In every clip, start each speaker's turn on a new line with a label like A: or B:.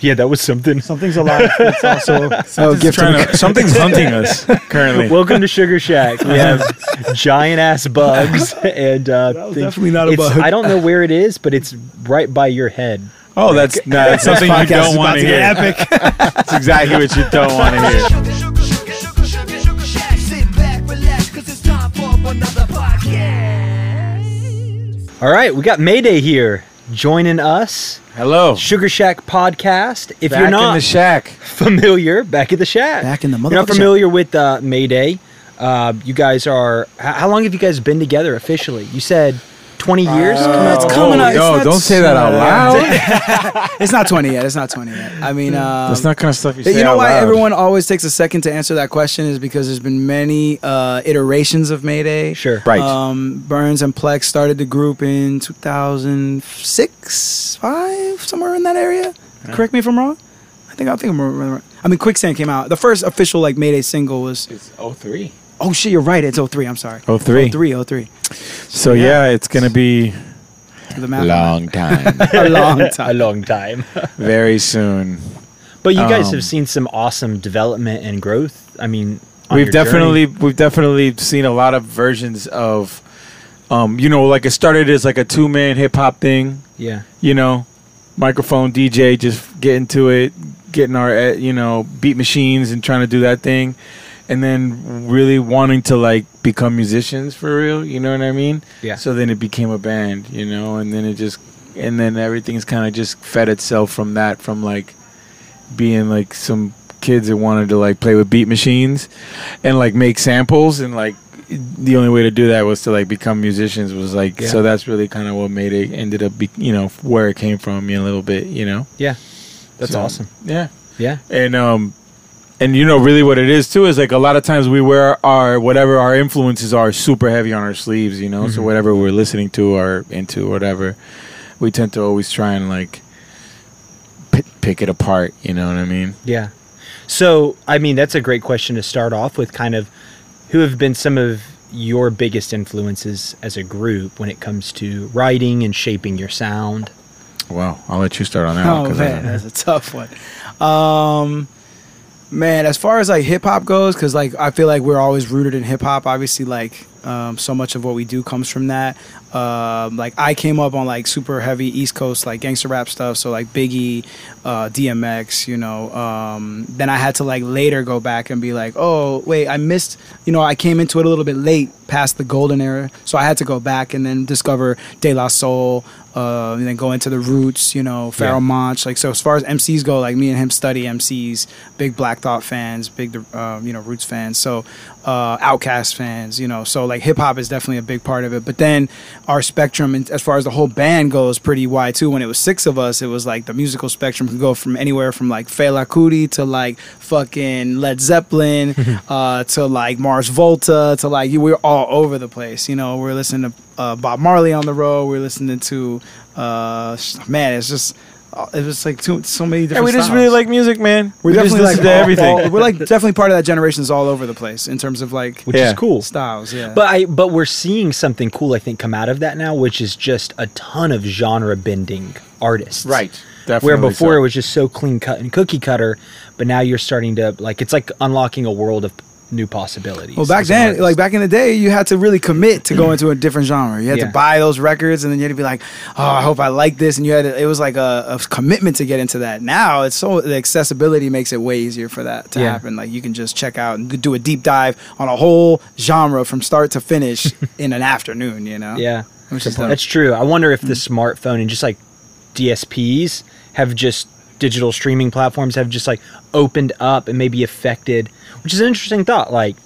A: Yeah, that was something.
B: Something's alive. It's also
C: Something's,
B: gift.
C: trying
B: of-
C: to, something's hunting us currently.
A: Welcome to Sugar Shack. We have giant ass bugs, and uh,
B: That was
A: thing-
B: definitely not a
A: it's-
B: bug.
A: I don't know where it is, but it's right by your head.
C: Oh, that's no, that's something you don't want
B: to
C: to hear.
B: epic.
C: That's exactly what you don't want to hear.
A: All right, we got Mayday here joining us.
C: Hello.
A: Sugar Shack podcast. If
C: Back
A: you're
C: in
A: not
C: the shack.
A: familiar, back at the shack.
B: Back in the
A: You're not
B: motherfucking
A: familiar with uh, Mayday. Uh, you guys are. How long have you guys been together officially? You said 20 years. coming up
B: it's
A: to-
B: coming up.
C: Oh, No,
B: It's
C: don't say that out loud.
B: It's not 20 yet. It's not 20 yet. I mean, um,
C: That's not kind of stuff you say
B: you know
C: out
B: why
C: loud.
B: everyone always takes a second to answer that question is because there's been many uh, iterations of Mayday.
A: Sure.
C: Right.
B: Um, Bernz and Plex started the group in 2006, five, somewhere in that area. Correct me if I'm wrong. I think I think I'm wrong. I mean, Quicksand came out. The first official like Mayday single was.
C: It's 03.
B: Oh shit, you're right. It's 03. I'm sorry.
C: 03.
B: 03. 03.
C: So yeah, it's gonna be
B: The math
C: long time,
B: a long time.
A: a long time.
C: very soon.
A: But you guys
C: Um,
A: have seen some awesome development and growth. I mean, on
C: we've
A: your journey.
C: definitely we've definitely seen a lot of versions of, um, you know, like it started as like a two man hip hop thing.
A: Yeah.
C: you know, microphone DJ, just getting to it, getting our, eh, you know, beat machines and trying to do that thing. And then really wanting to like become musicians for real, you know what I mean?
A: Yeah.
C: So then it became a band, you know, and then it just, and then everything's kind of just fed itself from that, from like being like some kids that wanted to like play with beat machines and like make samples and like the only way to do that was to like become musicians was like
A: Yeah.
C: so that's really kind of what made it ended up be, you know where it came from you know, a little bit you know
A: Yeah. That's
C: So,
A: awesome.
C: yeah
A: Yeah.
C: and um and you know really what it is too is like a lot of times we wear our whatever our influences are super heavy on our sleeves you know so
A: Mhm.
C: whatever we're listening to or into whatever we tend to always try and like p- pick it apart you know what i mean
A: Yeah. So, I mean, that's a great question to start off with. Kind of, who have been some of your biggest influences as a group when it comes to writing and shaping your sound?
C: Wow, I'll let you start on that one.
B: Oh
C: 'cause I-
B: man, that's a tough one. Um, man, as far as like hip hop goes, because like I feel like we're always rooted in hip hop. Obviously, like um, so much of what we do comes from that. Um, like I came up on like super heavy East Coast like gangster rap stuff, so like Biggie, uh, DMX, you know. Um, then I had to like later go back and be like, oh wait, I missed. You know, I came into it a little bit late, past the golden era, so I had to go back and then discover De La Soul. Uh, and then go into the roots, you know, Pharoah
A: Yeah.
B: Monch. Like so, as far as MCs go, like me and him study MCs, big Black Thought fans, big uh, you know Roots fans. So, uh, OutKast fans, you know. So like hip hop is definitely a big part of it. But then our spectrum, as far as the whole band goes, pretty wide too. When it was six of us, it was like the musical spectrum could go from anywhere from like Fela Kuti to like fucking Led Zeppelin uh, to like Mars Volta to like we we're all over the place. You know, we're listening to uh, Bob Marley on the road. We're listening to uh, man, it's just Uh, it was like too, so many different.
C: Yeah,
B: different.
C: we just
B: styles.
C: really like music, man.
B: We're
C: we
B: definitely like
C: to
B: all-
C: everything.
B: all- we're like definitely part of that generation. Is all over the place in terms of like
A: Which
C: Yeah.
A: is cool.
B: styles. Yeah,
A: But I but we're seeing something cool I think come out of that now, which is just a ton of genre bending artists.
C: right. Definitely Where
A: before
C: so.
A: it was just so clean cut and cookie cutter, but now you're starting to like it's like unlocking a world of new possibilities.
B: Well, back then,
A: artist.
B: like back in the day, you had to really commit to go into a different genre. You had
A: Yeah.
B: to buy those records, and then you had to be like, "Oh, I hope I like this." And you had to, it was like a, a commitment to get into that. Now it's so the accessibility makes it way easier for that to
A: Yeah.
B: happen. Like you can just check out and do a deep dive on a whole genre from start to finish in an afternoon. You know?
A: yeah,
B: Which is dope.
A: that's true. I wonder if the mm. smartphone and just like DSPs have just digital streaming platforms have just like opened up and maybe affected, which is an interesting thought. Like,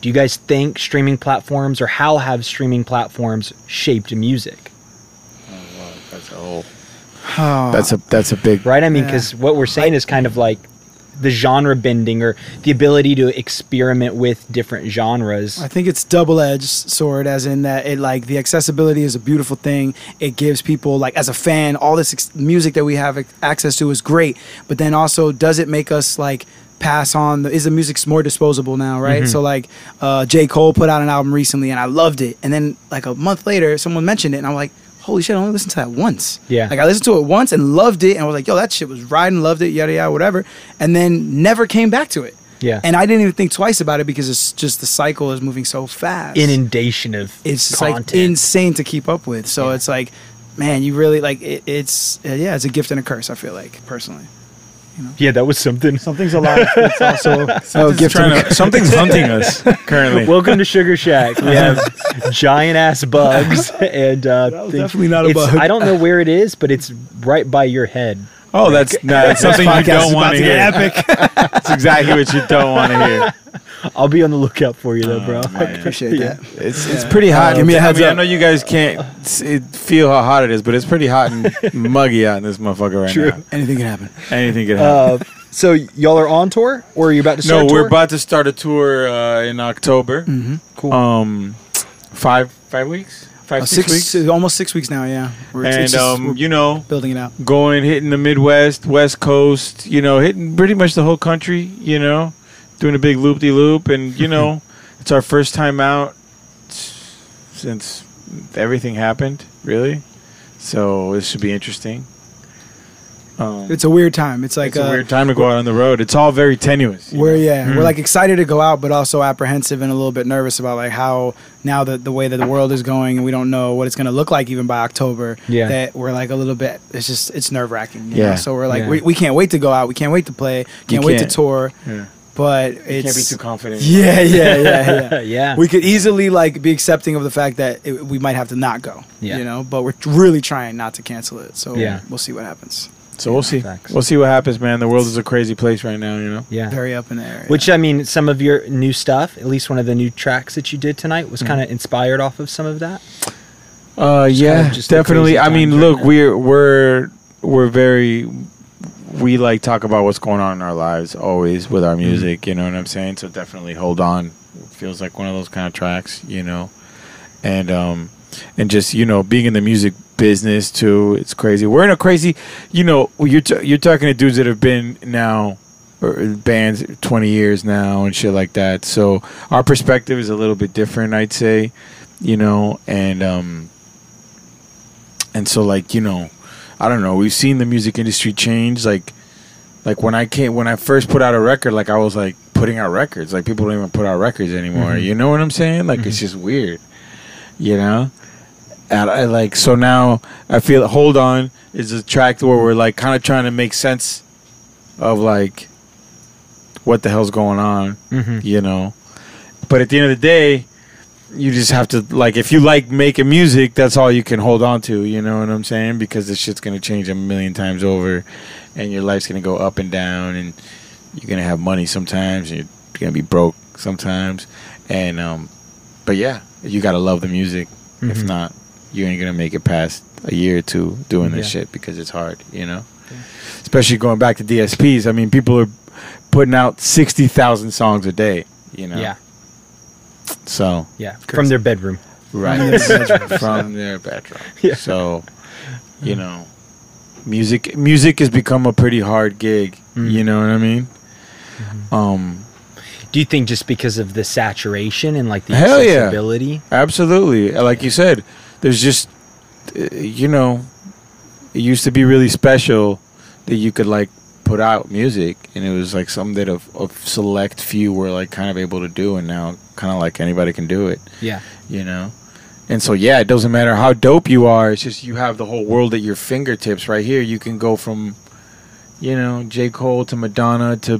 A: do you guys think streaming platforms or how have streaming platforms shaped music?
C: That's a whole.
B: Oh,
C: That's a that's a big.
A: right? I mean, because what we're saying is kind of like the genre bending or the ability to experiment with different genres.
B: I think it's double edged sword, as in that it like the accessibility is a beautiful thing. It gives people like as a fan, all this ex- music that we have ac- access to is great. But then also, does it make us like pass on? The, is the music more disposable now, right?
A: Mhm.
B: So like, uh, J Cole put out an album recently, and I loved it. And then like a month later, someone mentioned it, and I'm like. holy shit, I only listened to that once.
A: Yeah.
B: Like I listened to it once and loved it, and i was like, yo, that shit was riding, loved it, yada yada, whatever, and then never came back to it.
A: Yeah.
B: And I didn't even think twice about it because it's just the cycle is moving so fast.
A: Inundation of
B: it's
A: content.
B: like insane to keep up with. So
A: Yeah.
B: it's like, man, you really like it, it's uh, yeah, it's a gift and a curse. I feel like personally.
A: Yeah, that was something.
B: Something's alive. It's also oh,
C: Something's,
B: gift and a
C: trying
B: curse.
C: to, something's hunting us currently.
A: Welcome to Sugar Shack. We have giant ass bugs, and uh,
B: That was
A: think-
B: definitely not a
A: it's-
B: bug.
A: I don't know where it is, but it's right by your head.
C: oh, that's no, that's something you don't want
B: to
C: to hear.
B: get epic.
C: That's exactly what you don't want to hear.
A: I'll be on the lookout for you, though, bro.
C: Oh, man.
B: Appreciate
A: Yeah.
B: that.
C: It's it's pretty hot.
B: Give me a heads
C: I mean, I
B: up.
C: know you guys can't s- it, feel how hot it is, but it's pretty hot and muggy out in this motherfucker right
A: True.
C: now.
B: Anything can happen.
C: Anything can happen.
A: Uh, so y'all are on tour, or are you about to start?
C: no,
A: tour?
C: we're about to start a tour uh, in October.
B: Mm-hmm.
A: Cool.
C: Um, five five weeks, five
B: Uh,
C: six,
B: six,
C: weeks,
B: almost six weeks now. Yeah, we're, it's
C: and
B: just-
C: um,
B: we're
C: you know,
B: building it out.
C: going hitting the Midwest, West Coast, you know, hitting pretty much the whole country, you know, doing a big loop de loop, and you know, it's our first time out since everything happened, really. So this should be interesting. Um,
B: It's a weird time. It's like
C: it's a
B: uh,
C: weird time to go out on the road. It's all very tenuous.
B: We're
C: know?
B: yeah,
A: Mm.
B: we're like excited to go out, but also apprehensive and a little bit nervous about like how now that the way that the world is going, and we don't know what it's going to look like even by October.
A: Yeah.
B: that we're like a little bit. It's just it's nerve wracking.
C: Yeah.
B: so we're like
A: Yeah.
B: we, we can't wait to go out. We can't wait to play. Can't wait to tour.
C: Yeah.
B: But
C: You
B: it's
C: can't be too confident.
B: yeah, yeah, yeah, yeah.
A: yeah.
B: We could easily like be accepting of the fact that it, we might have to not go.
A: Yeah.
B: you know, but we're really trying not to cancel it. So
A: Yeah.
B: we'll see what happens.
C: So we'll see.
A: Facts.
C: We'll see what happens, man. The world is a crazy place right now, you know.
A: yeah.
B: Very up in the air.
A: Which I mean, some of your new stuff, at least one of the new tracks that you did tonight,
C: Mm-hmm.
A: was kind of inspired off of some of that.
C: Uh,
A: Just
C: yeah,
A: kind of just
C: definitely. I mean,
A: times
C: look,
A: right now.
C: we're we're we're very we like talk about what's going on in our lives always with
A: Mm-hmm.
C: our music. You know what I'm saying? So definitely hold on. feels like one of those kind of tracks, you know, and um and just you know being in the music business too. It's crazy. We're in a crazy, you know, you're t- you're talking to dudes that have been now. Bands 20 years now and shit like that. So our perspective is a little bit different, I'd say, you know, and um, and so like you know i don't know we've seen the music industry change like like when i came when i first put out a record like i was like putting out records like people don't even put out records anymore
A: Mhm.
C: you know what i'm saying like it's just weird you know and I like so now I feel hold on is a track where we're like kind of trying to make sense of like what the hell's going on
A: Mm-hmm.
C: you know. But at the end of the day, you just have to like if you like making music, that's all you can hold on to. You know what I'm saying? Because this shit's gonna change a million times over, and your life's gonna go up and down, and you're gonna have money sometimes, and you're gonna be broke sometimes, and um, but yeah, you gotta love the music. If
A: Mhm.
C: not, you ain't gonna make it past a year or two doing this
A: Yeah.
C: shit because it's hard. You know, especially going back to DSPs. I mean, people are putting out sixty thousand songs a day. You know,
A: Yeah,
C: so
A: yeah, from their bedroom.
C: right from their bedroom.
A: Yeah.
C: So, you know, music music has become a pretty hard gig.
A: Mm.
C: You know what I mean?
A: Mm-hmm.
C: Um,
A: Do you think just because of the saturation and like the
C: Hell yeah.
A: accessibility?
C: absolutely. Like you said, there's just uh, you know, it used to be really special that you could like put out music and it was like something that a, a select few were like kind of able to do and now kind of like anybody can do it.
A: Yeah,
C: you know? And so yeah it doesn't matter how dope you are it's just you have the whole world at your fingertips right here. You can go from you know j. Cole to madonna to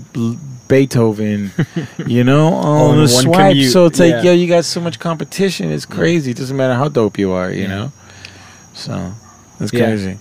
C: beethoven you know
A: All
C: on the
A: one
C: swipe.
A: commute,
C: so it's like
A: yeah.
C: yo you got so much competition it's crazy. It doesn't matter how dope you are you
A: Yeah.
C: know? So it's
A: Yeah.
C: crazy.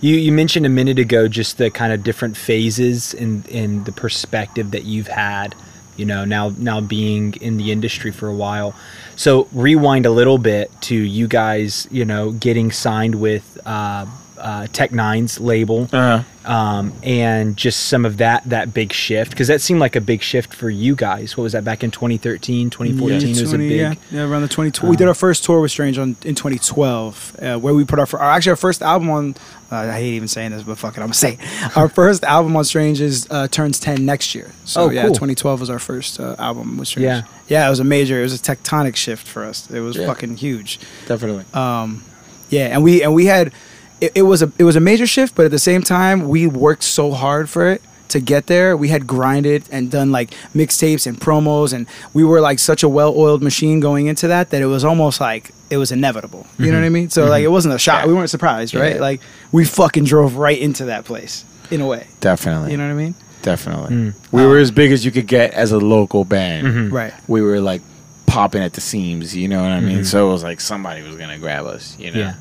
A: You you mentioned a minute ago just the kind of different phases in in the perspective that you've had. You know, now now being in the industry for a while. So rewind a little bit to you guys. You know, getting signed with uh, uh, Tech N9ne's label.
C: uh
A: um, and just some of that that big shift because that seemed like a big shift for you guys. What was that back in 2013, 2014?
B: Yeah,
A: was a big.
B: yeah, yeah, around the 2012. we did our first tour with Strange on in 2012, uh, where we put our, our actually our first album on. Uh, I hate even saying this, but fuck it, I'm gonna say it. our first album on Strange is uh, turns 10 next year. So
A: Oh,
B: yeah,
A: cool.
B: 2012 was our first uh, album with Strange.
A: Yeah.
B: yeah, it was a major, it was a tectonic shift for us. It was
C: Yeah.
B: fucking huge.
C: definitely
B: Um, Yeah, and we and we had it, it was a it was a major shift, but at the same time, we worked so hard for it to get there. We had grinded and done like mixtapes and promos, and we were like such a well-oiled machine going into that that it was almost like it was inevitable. You know what I mm-hmm. mean? So like it mm-hmm. wasn't a shock. We weren't surprised, right?
C: Yeah.
B: Like we fucking drove right into that place in a way.
C: Definitely.
B: You know what I mean?
C: Definitely. Mm. We um, were as big as you could get as a local band. Mm-hmm.
B: Right.
C: We were like popping at the seams, you know what I mean? So it was like somebody was gonna grab us, you know.
A: Yeah.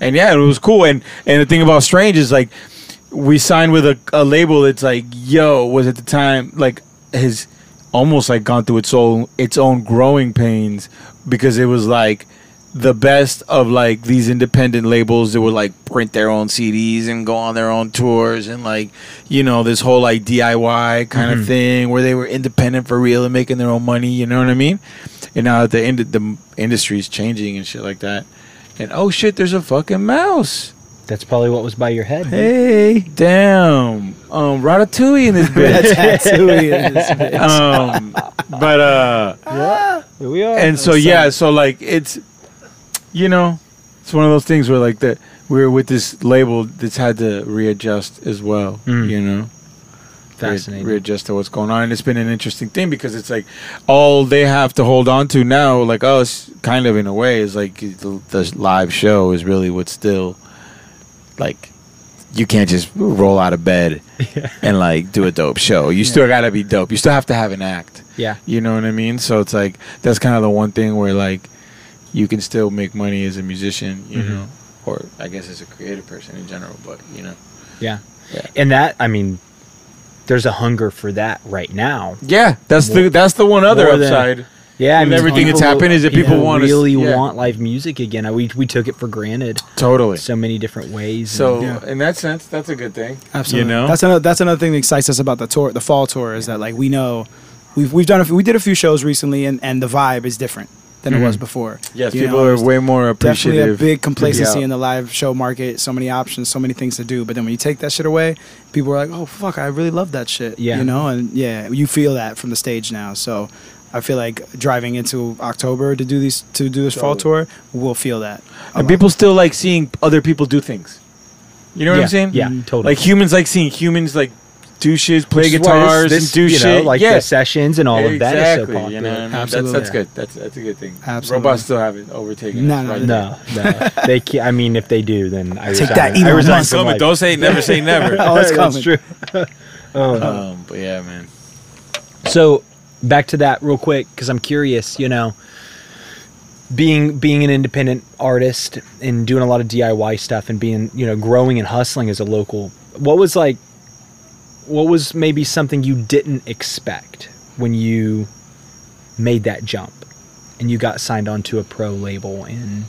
C: And yeah, it was cool. And and the thing about Strange is like we signed with a, a label that's like, yo, was at the time like has almost like gone through its own its own growing pains because it was like the best of like these independent labels that would like print their own CDs and go on their own tours and like you know this whole like DIY kind of mm-hmm. thing where they were independent for real and making their own money. You know what I mean? And now that the ind- the industry's changing and shit like that, and oh shit, there's a fucking mouse.
A: That's probably what was by your head.
C: Hey, damn, um, Ratatouille in this bitch.
B: Tattooing in this bitch.
C: um, but uh.
A: Here we are.
C: and so yeah, so like it's you know, it's one of those things where like that we're with this label that's had to readjust as well.
A: Mm.
C: You know, Re-
A: Fascinating.
C: readjust to what's going on, and it's been an interesting thing because it's like all they have to hold on to now, like us, kind of in a way, is like the, the live show is really what's still like. You can't just roll out of bed and like do a dope show. You still gotta be dope. You still have to have an act.
A: yeah.
C: You know what I mean? So it's like that's kind of the one thing where like you can still make money as a musician, you
A: Mhm.
C: know, or I guess as a creative person in general. But you know,
A: Yeah.
C: Yeah.
A: And that, I mean, there's a hunger for that right now.
C: yeah, that's
A: More-
C: the that's the one other
A: more than-
C: upside.
A: Yeah, I mean,
C: everything that's
A: people-
C: happened is that people want us-
A: really
C: yeah.
A: want live music again. We we took it for granted
C: Totally.
A: so many different ways.
C: So
A: and-
B: Yeah.
C: in that sense, that's a good thing.
B: Absolutely.
C: You know,
B: that's another that's another thing that excites us about the tour, the fall tour, is that like we know we've we've done a, few- we did a few shows recently, and and the vibe is different than it was
A: Mhm.
B: before.
C: yes,
B: You
C: people
B: know,
C: are way more appreciative.
B: Definitely
C: appreciative.
B: a big complacency
C: out.
B: in the live show market. So many options, so many things to do. But then when you take that shit away, people are like, "Oh fuck, I really love that shit."
A: Yeah.
B: you know, and yeah, you feel that from the stage now. So I feel like driving into October to do these to do this fall tour, we'll feel that. a
C: and
B: lot.
C: people still like seeing other people do things. You know what
A: yeah,
C: I'm saying?
A: Yeah,
B: Mhm.
A: totally.
C: Like humans like seeing humans like do shit, play
A: Which is why
C: guitars,
A: this-
C: and do
A: you know,
C: shit.
A: like
C: yeah.
A: the sessions and all of that is so
C: Exactly,
A: popular.
C: You know I mean?
B: Absolutely.
C: That's, that's good. That's that's a good thing.
B: Absolutely.
C: Robots still haven't overtaken.
B: No,
C: us
B: no,
C: right
B: no.
A: No, no, they can't. I mean, if they do, then I
B: Take
A: resign.
B: that,
A: I
B: Elon
A: resign
B: Musk.
A: from life.
C: Don't say never say never.
B: Oh, it's
A: That's
B: coming.
A: true. Um,
C: um, but yeah, man.
A: So back to that real quick because I'm curious. You know, being being an independent artist and doing a lot of DIY stuff and being you know growing and hustling as a local. What was like? What was maybe something you didn't expect when you made that jump and you got signed onto a pro label and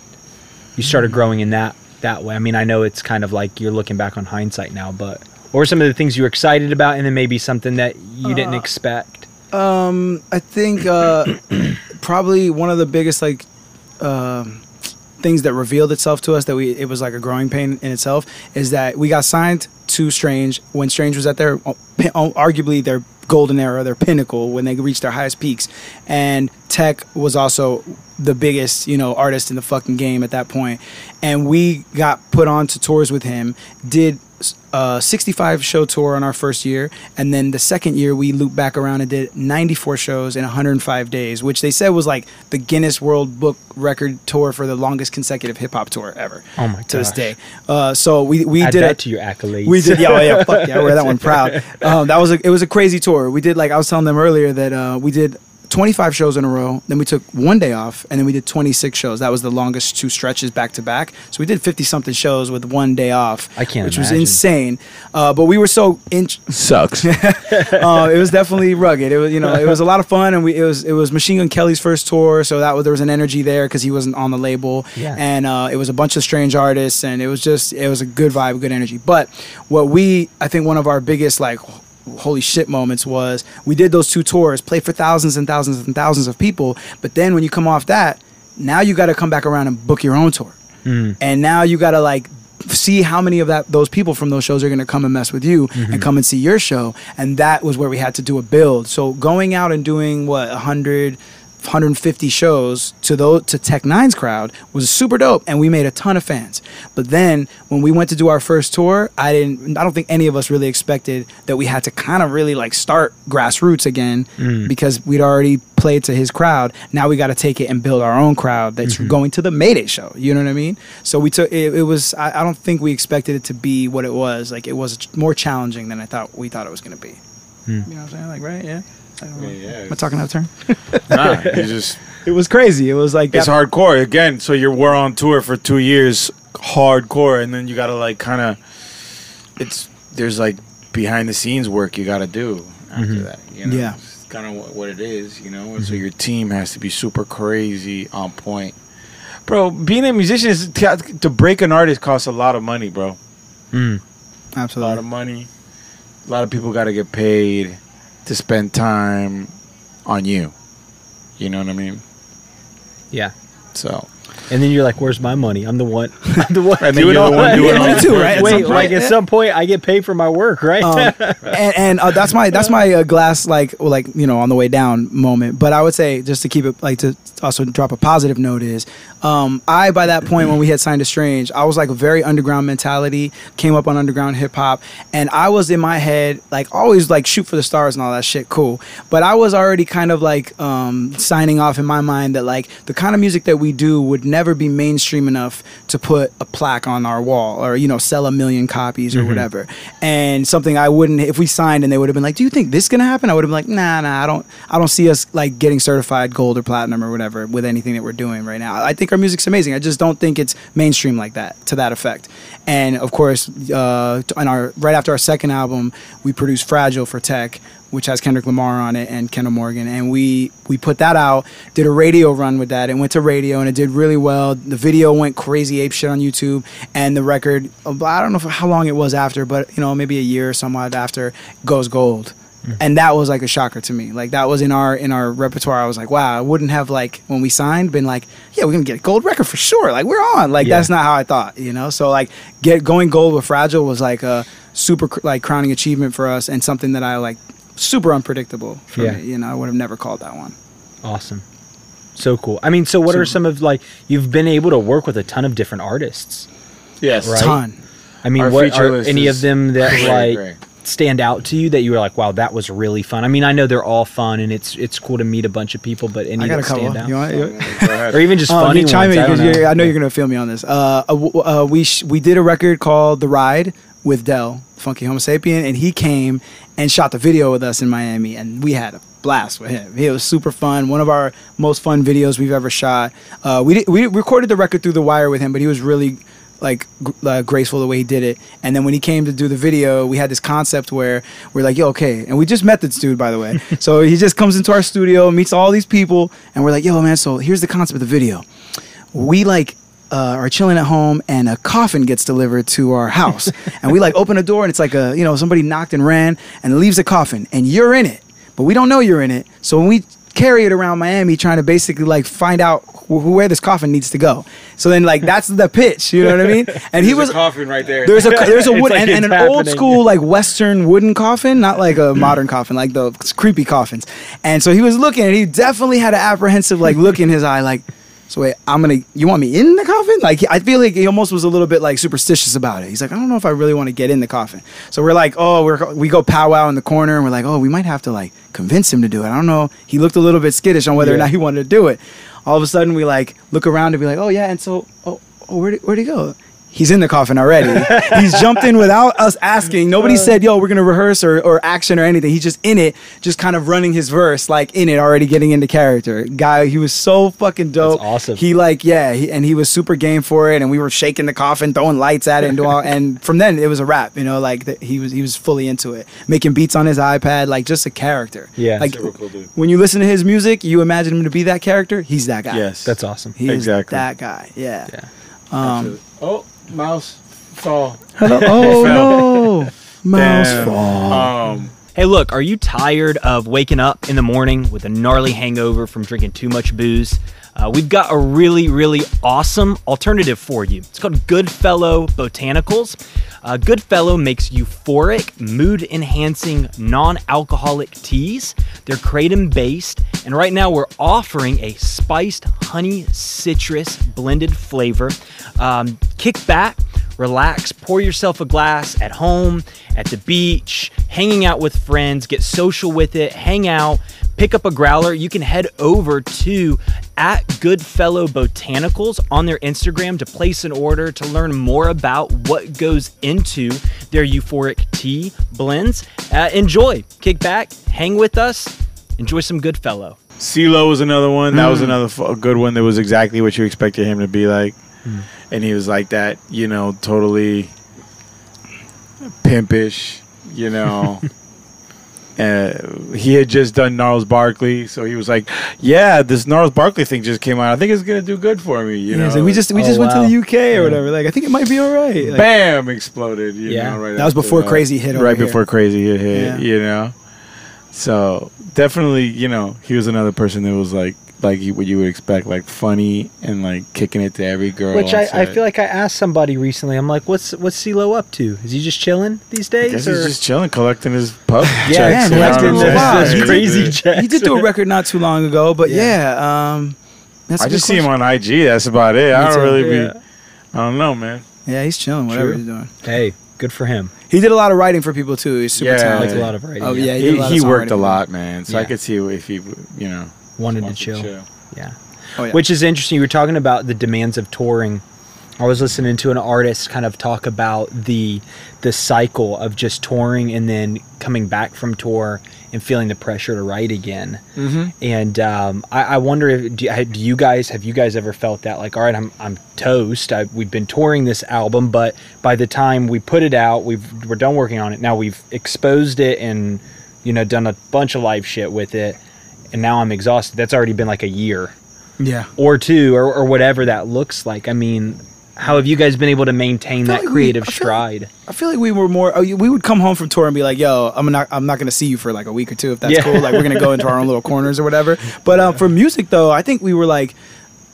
A: you started growing in that that way? I mean, I know it's kind of like you're looking back on hindsight now, but or some of the things you were excited about, and then maybe something that you didn't
B: Uh,
A: expect?
B: Um, I think uh, probably one of the biggest like um, things that revealed itself to us that we it was like a growing pain in itself is that we got signed to Strange when Strange was at their arguably their golden era, their pinnacle when they reached their highest peaks, and Tech was also the biggest you know artist in the fucking game at that point, and we got put on to tours with him, did a 65 show tour on our first year and then the second year we looped back around and did 94 shows in 105 days which they said was like the guinness world book record tour for the longest consecutive hip-hop tour ever
A: Oh my
B: to this day uh, so we, we did
A: that
B: a,
A: to your accolades.
B: we did, yeah, oh, yeah, fuck yeah, I wear that one proud. Um, that was a, it was a crazy tour. We did like I was telling them earlier that uh, we did 25 shows in a row. Then we took one day off, and then we did 26 shows. That was the longest two stretches back to back. So we did 50 something shows with one day off.
A: I can't
B: which was insane. Uh, but we were so in,
C: Sucks.
B: uh, it was definitely rugged. It was, you know, it was a lot of fun, and we it was it was Machine Gun Kelly's first tour, so that was there was an energy there because he wasn't on the label,
A: Yeah.
B: and uh, it was a bunch of strange artists, and it was just it was a good vibe, good energy. But what we I think one of our biggest like holy shit moments was we did those two tours, played for thousands and thousands and thousands of people, but then when you come off that, now you got to come back around and book your own tour.
A: Mm.
B: and now you got to like see how many of that those people from those shows are going to come and mess with you and come and see your show. And that was where we had to do a build. So going out and doing what 100 150 shows to those to Tech N9ne's crowd was super dope, and we made a ton of fans. But then when we went to do our first tour, I didn't. I don't think any of us really expected that we had to kind of really like start grassroots again mm. because we'd already played to his crowd. Now we got to take it and build our own crowd that's mm-hmm. going to the Mayday show. You know what I mean? So we took it. it was. I, I don't think we expected it to be what it was. Like it was ch- more challenging than I thought we thought it was going to be. Mm. You know what I'm saying? Like right? Yeah. I don't know.
C: Yeah,
B: Am I talking out of turn?
C: Nah, you just
B: It was crazy. It was like
C: it's
B: that-
C: hardcore again. So you're we're on tour for two years, hardcore, and then you gotta like kind of. It's there's like behind the scenes work you gotta do after that. You know?
B: Yeah.
C: it's kind of what, what it is, you know. And so your team has to be super crazy on point, bro. Being a musician is to break an artist costs a lot of money, bro.
A: Mm.
C: A lot of money. A lot of people got to get paid to spend time on you. You know what I mean?
A: Yeah.
C: So
A: And then you're like, "Where's my money? I'm the one. I'm the one
C: And then
A: doing
C: you're
A: all
C: the one
A: that."
C: doing all
B: Me
C: the
B: too, right?
A: Wait,
B: some point,
A: like at some point, I get paid for my work, right?
B: um, and, and uh, that's my that's my uh, glass like like you know on the way down moment. But I would say just to keep it like to also drop a positive note is um, I by that point when we had signed to Strange, I was like a very underground mentality. Came up on underground hip hop, and I was in my head like always like shoot for the stars and all that shit. Cool, but I was already kind of like um, signing off in my mind that like the kind of music that we do would never be mainstream enough to put a plaque on our wall or you know sell a million copies or whatever. And something I wouldn't if we signed and they would have been like, "Do you think this is gonna happen?" I would have been like, "Nah, nah, I don't. I don't see us like getting certified gold or platinum or whatever with anything that we're doing right now. I think our music's amazing. I just don't think it's mainstream like that to that effect." And of course, uh, on our right after our second album, we produced "Fragile" for Tech. Which has Kendrick Lamar on it and Kendall Morgan, and we we put that out. Did a radio run with that. It went to radio and it did really well. The video went crazy ape shit on YouTube, and the record. Uh, I don't know how long it was after, but you know maybe a year or somewhat after goes gold mm-hmm. and that was like a shocker to me like that was in our in our repertoire i was like wow i wouldn't have like when we signed been like yeah we're gonna get a gold record for sure like we're on like
A: Yeah.
B: that's not how i thought you know so like get going gold with fragile was like a super like crowning achievement for us and something that i like super unpredictable for
A: Yeah.
B: me you know i would have never called that one
A: Awesome. So cool. I mean, so what
B: So-
A: are some of like you've been able to work with a ton of different artists.
C: yes,
A: Right.
B: ton
A: I mean,
C: Our
A: what are any of them that
C: great,
A: like
C: great.
A: stand out to you that you were like, wow, that was really fun? I mean, I know they're all fun and it's it's cool to meet a bunch of people, but any
B: i got a
A: that
B: couple
A: stand out,
B: you want, you,
C: Go ahead.
A: or even just
B: Oh,
A: funny
B: you chime
A: ones.
B: in
A: I, don't
B: 'cause
A: know.
B: you're- I know you're gonna feel me on this. Uh, uh, uh, we sh- we did a record called The Ride with Del, Funky Homo Sapien, and he came and shot the video with us in Miami, and we had a blast with him. It was super fun. One of our most fun videos we've ever shot. Uh, we did, we recorded the record through the wire with him, but he was really like uh, graceful the way he did it. And then when he came to do the video, we had this concept where we're like, "Yo, okay." And we just met this dude, by the way. so he just comes into our studio, meets all these people, and we're like, "Yo, man, so here's the concept of the video. We like." Uh, are chilling at home and a coffin gets delivered to our house and we like open a door and it's like a you know somebody knocked and ran and leaves a coffin and you're in it but we don't know you're in it so when we carry it around Miami trying to basically like find out wh- where this coffin needs to go so then like that's the pitch you know what I mean and he was
C: a coffin right there.
B: there's a there's a wood
A: like
B: and, and an old school like western wooden coffin, not like a modern coffin, like the creepy coffins. And so he was looking, and he definitely had an apprehensive like look in his eye, like. So wait, I'm gonna. You want me in the coffin? Like I feel like he almost was a little bit like superstitious about it. He's like, I don't know if I really want to get in the coffin. So we're like, oh, we're we go powwow in the corner, and we're like, oh, we might have to like convince him to do it. I don't know. He looked a little bit skittish on whether or not he wanted to do it. All of a sudden, we like look around and be like, oh yeah, and so oh, oh where'd he, where'd he go? He's in the coffin already. He's jumped in without us asking. Nobody said, "Yo, we're gonna rehearse or, or action or anything." He's just in it, just kind of running his verse, like in it, already getting into character. Guy, he was so fucking dope.
A: That's awesome.
B: He like, yeah, he, and he was super game for it. And we were shaking the coffin, throwing lights at it, and doing all, and from then it was a wrap. You know, like the, he was he was fully into it, making beats on his iPad, like just a character.
A: Yeah.
B: like
C: Super cool dude.
B: when you listen to his music, you imagine him to be that character. He's that guy.
C: Yes,
A: That's awesome.
B: he
C: Exactly.
B: that guy. Yeah.
A: Yeah.
B: Um,
C: oh, mouse fall.
B: oh no, mouse
C: Damn.
B: fall.
C: Um,
A: Hey, look, are you tired of waking up in the morning with a gnarly hangover from drinking too much booze? Uh, we've got a really, really awesome alternative for you. It's called Goodfellow Botanicals. Uh, Goodfellow makes euphoric, mood enhancing, non alcoholic teas. They're kratom based, and right now we're offering a spiced honey citrus blended flavor. Um, kick back relax, pour yourself a glass at home, at the beach, hanging out with friends, get social with it, hang out, pick up a growler. You can head over to at Goodfellow Botanicals on their Instagram to place an order to learn more about what goes into their euphoric tea blends. Uh, enjoy, kick back, hang with us, enjoy some Goodfellow.
C: CeeLo was another one. That was another f- a good one. That was exactly what you expected him to be like, and he was like that. You know, totally pimpish. You know. Uh, he had just done Gnarls Barkley, so he was like, "Yeah, this Gnarls Barkley thing just came out. I think it's gonna do good for me." You
B: Yeah,
C: know,
B: he's like, we just we
A: Oh,
B: just went to the UK or whatever. Like I think it might be all right. Like,
C: bam exploded. You
A: Yeah.
C: know, right
B: That was before
C: that.
B: Crazy hit over
C: Right
B: here.
C: before Crazy hit, hit
B: Yeah.
C: you know. So definitely, you know, he was another person that was like, like you, what you would expect, like funny and like kicking it to every girl.
A: Which I, I feel like I asked somebody recently. I'm like, what's what's CeeLo up to? Is he just chilling these
C: I
A: days?
C: guess
A: or?
C: he's just chilling, collecting his pub
A: Yeah,
C: checks.
B: man, collecting
C: what I'm
B: those-
C: saying?
B: those
C: Yeah,
A: crazy
C: yeah.
A: checks.
B: he did do a record not too long ago, but
A: Yeah.
B: yeah, um, that's a
C: I
B: good
C: just see him on IG. That's about it. I don't
B: too.
C: really
A: Yeah.
C: be. I don't know, man.
B: Yeah, he's chilling. Whatever
A: True.
B: he's doing.
A: hey, good for him.
B: He did a lot of writing for people too. He's super
C: Yeah.
B: talented.
A: Like a lot of writing.
B: Oh
A: yeah.
B: yeah, he,
C: He,
B: a
C: he
B: of
C: worked a lot, man. So I could see if he, you know,
A: Wanted to
C: wants
A: chill. Yeah.
B: Oh, yeah.
A: Which is interesting. You were talking about the demands of touring. I was listening to an artist kind of talk about the the cycle of just touring and then coming back from tour and feeling the pressure to write again. Mm-hmm. And um, I, I wonder if do, you- do you guys have you guys ever felt that like all right I'm I'm toast. I, we've been touring this album, but by the time we put it out, we've we're done working on it. Now we've exposed it and you know done a bunch of live shit with it, and now I'm exhausted. That's already been like a year
B: yeah.
A: or two or, or whatever that looks like. I mean, how have you guys been able to maintain that
B: like we-
A: creative
B: I feel-
A: stride?
B: I feel like we were more. Oh, we would come home from tour and be like, "Yo, I'm not. I'm not going to see you for like a week or two if that's
A: Yeah.
B: cool. Like we're going to go into our own little corners or whatever." But um, for music though, I think we were like,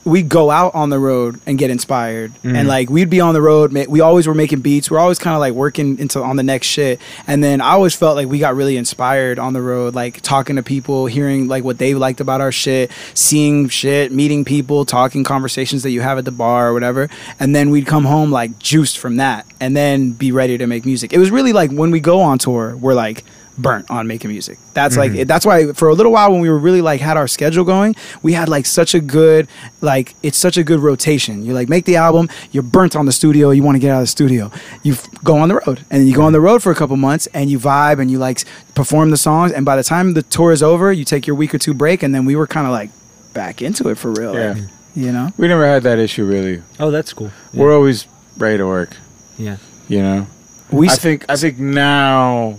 B: we'd go out on the road and get inspired, and mm. like we'd be on the road. We always were making beats. We're always kind of like working into on the next shit. And then I always felt like we got really inspired on the road, like talking to people, hearing like what they liked about our shit, seeing shit, meeting people, talking conversations that you have at the bar or whatever. And then we'd come home like juiced from that, and then be ready to make music. It was really like when we go on tour, we're like burnt on making music. That's like mm-hmm. that's why for a little while when we were really like had our schedule going, we had like such a good like it's such a good rotation. You like make the album, you're burnt on the studio, you want to get out of the studio. You f- go on the road and then you go on the road for a couple months and you vibe and you like perform the songs and by the time the tour is over, you take your week or two break and then we were kind of like back into it for real.
C: Yeah.
B: like, you know?
C: We never had that issue really.
A: Oh, that's cool. Yeah.
C: We're always ready to work.
A: yeah.
C: You know.
B: We
C: I
B: s-
C: think I think now,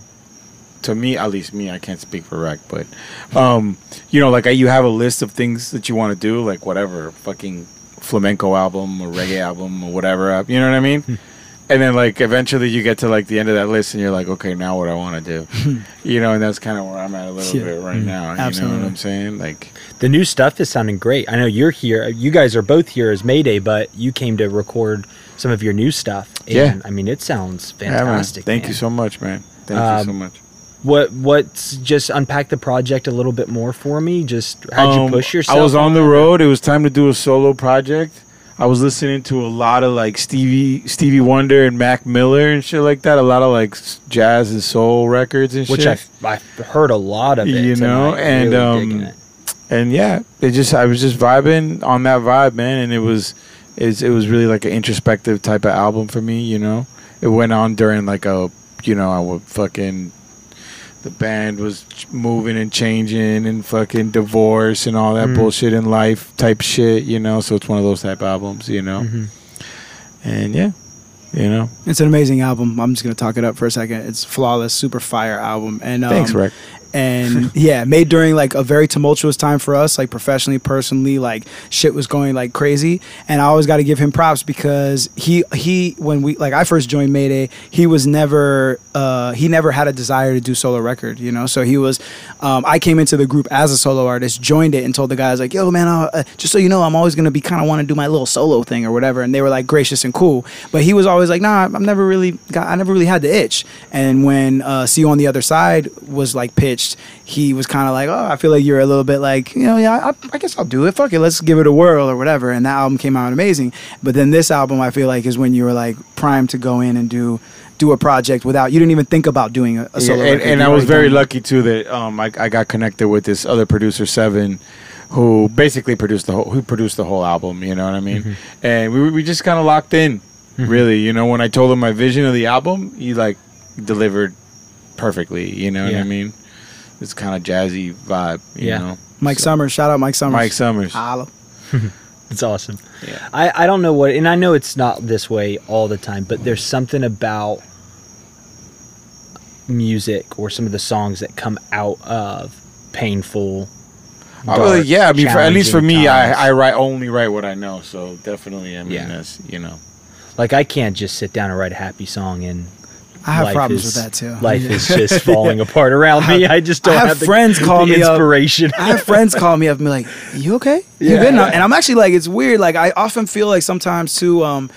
C: to me at least me, I can't speak for Rec, but um, you know, like you have a list of things that you want to do, like whatever, fucking flamenco album or reggae album or whatever. You know what I mean? and then like eventually you get to like the end of that list and you're like, okay, now what I want to do? you know, and that's kind of where I'm at a little
B: Yeah.
C: bit right now. Absolutely. You know what I'm saying? Like,
A: The new stuff is sounding great. I know you're here. You guys are both here as Mayday, but you came to record some of your new stuff. And,
C: Yeah.
A: I mean, it sounds
C: yeah,
A: fantastic.
C: Thank
A: man.
C: you so much, man. Thank
A: Um,
C: you so much.
A: What what's just unpack the project a little bit more for me? Just how'd you
C: Um,
A: push yourself?
C: I was on the road. It was time to do a solo project. I was listening to a lot of like Stevie Stevie Wonder and Mac Miller and shit like that. A lot of like jazz and soul records and shit.
A: which
C: shit.
A: I've, I've heard a lot of it.
C: You know, and,
A: Really
C: um, and yeah, it just I was just vibing on that vibe, man. And it was it, it was really like an introspective type of album for me. You know, it went on during like a you know I would fucking the band was moving and changing and fucking divorce and all that
A: Mm.
C: bullshit in life type shit. You know, so it's one of those type albums. You know,
A: Mhm.
C: and yeah, you know.
B: It's an amazing album. I'm just gonna talk it up for a second. It's flawless, super fire album. And um,
C: Thanks, Rick.
B: And yeah, made during like a very tumultuous time for us, like professionally, personally, like shit was going like crazy. And I always got to give him props because he he when we like I first joined Mayday, he was never uh, he never had a desire to do solo record, you know. So he was um, I came into the group as a solo artist, joined it, and told the guys like, "Yo, man, uh, uh, just so you know, I'm always gonna be kind of want to do my little solo thing or whatever." And they were like gracious and cool, but he was always like, "Nah, I've never really got, I never really had the itch." And when uh, "See You on the Other Side" was like pitched, he was kind of like, "Oh, I feel like you're a little bit like, you know, yeah, I, I guess I'll do it. Fuck it, let's give it a whirl or whatever." And that album came out amazing. But then this album, I feel like, is when you were like primed to go in and do do a project without you didn't even think about doing a, a
C: Yeah,
B: solo
C: and,
B: record.
C: and I was very
B: done
C: lucky too that um, I, I got connected with this other producer Seven, who basically produced the whole who produced the whole album. You know what I mean?
B: Mm-hmm.
C: And we we just kind of locked in. Really, you know, when I told him my vision of the album, he like delivered perfectly. You know what I mean? It's kind of jazzy vibe. You
A: Yeah.
C: know,
B: Mike
C: So-
B: Summers, shout out Mike Summers.
C: Mike Summers.
B: Holla.
A: It's awesome.
C: Yeah.
A: I, I don't know what, and I know it's not this way all the time, but there's something about music or some of the songs that come out of painful.
C: Well,
A: dark,
C: yeah, I mean, for, at least for
A: challenging
C: me, I. I write only write what I know. So definitely, I mean,
A: Yeah.
C: that's you know.
A: like I can't just sit down and write a happy song and
B: I have
A: life
B: problems
A: is-
B: with that too.
A: Life is just falling apart around me. I just don't
B: have
A: have, the,
B: friends call
A: the
B: me up.
A: inspiration.
B: I have friends call me up and be like, "You okay? You
A: Yeah.
B: good?" And I- And I'm actually like, it's weird. Like I often feel like sometimes too, um,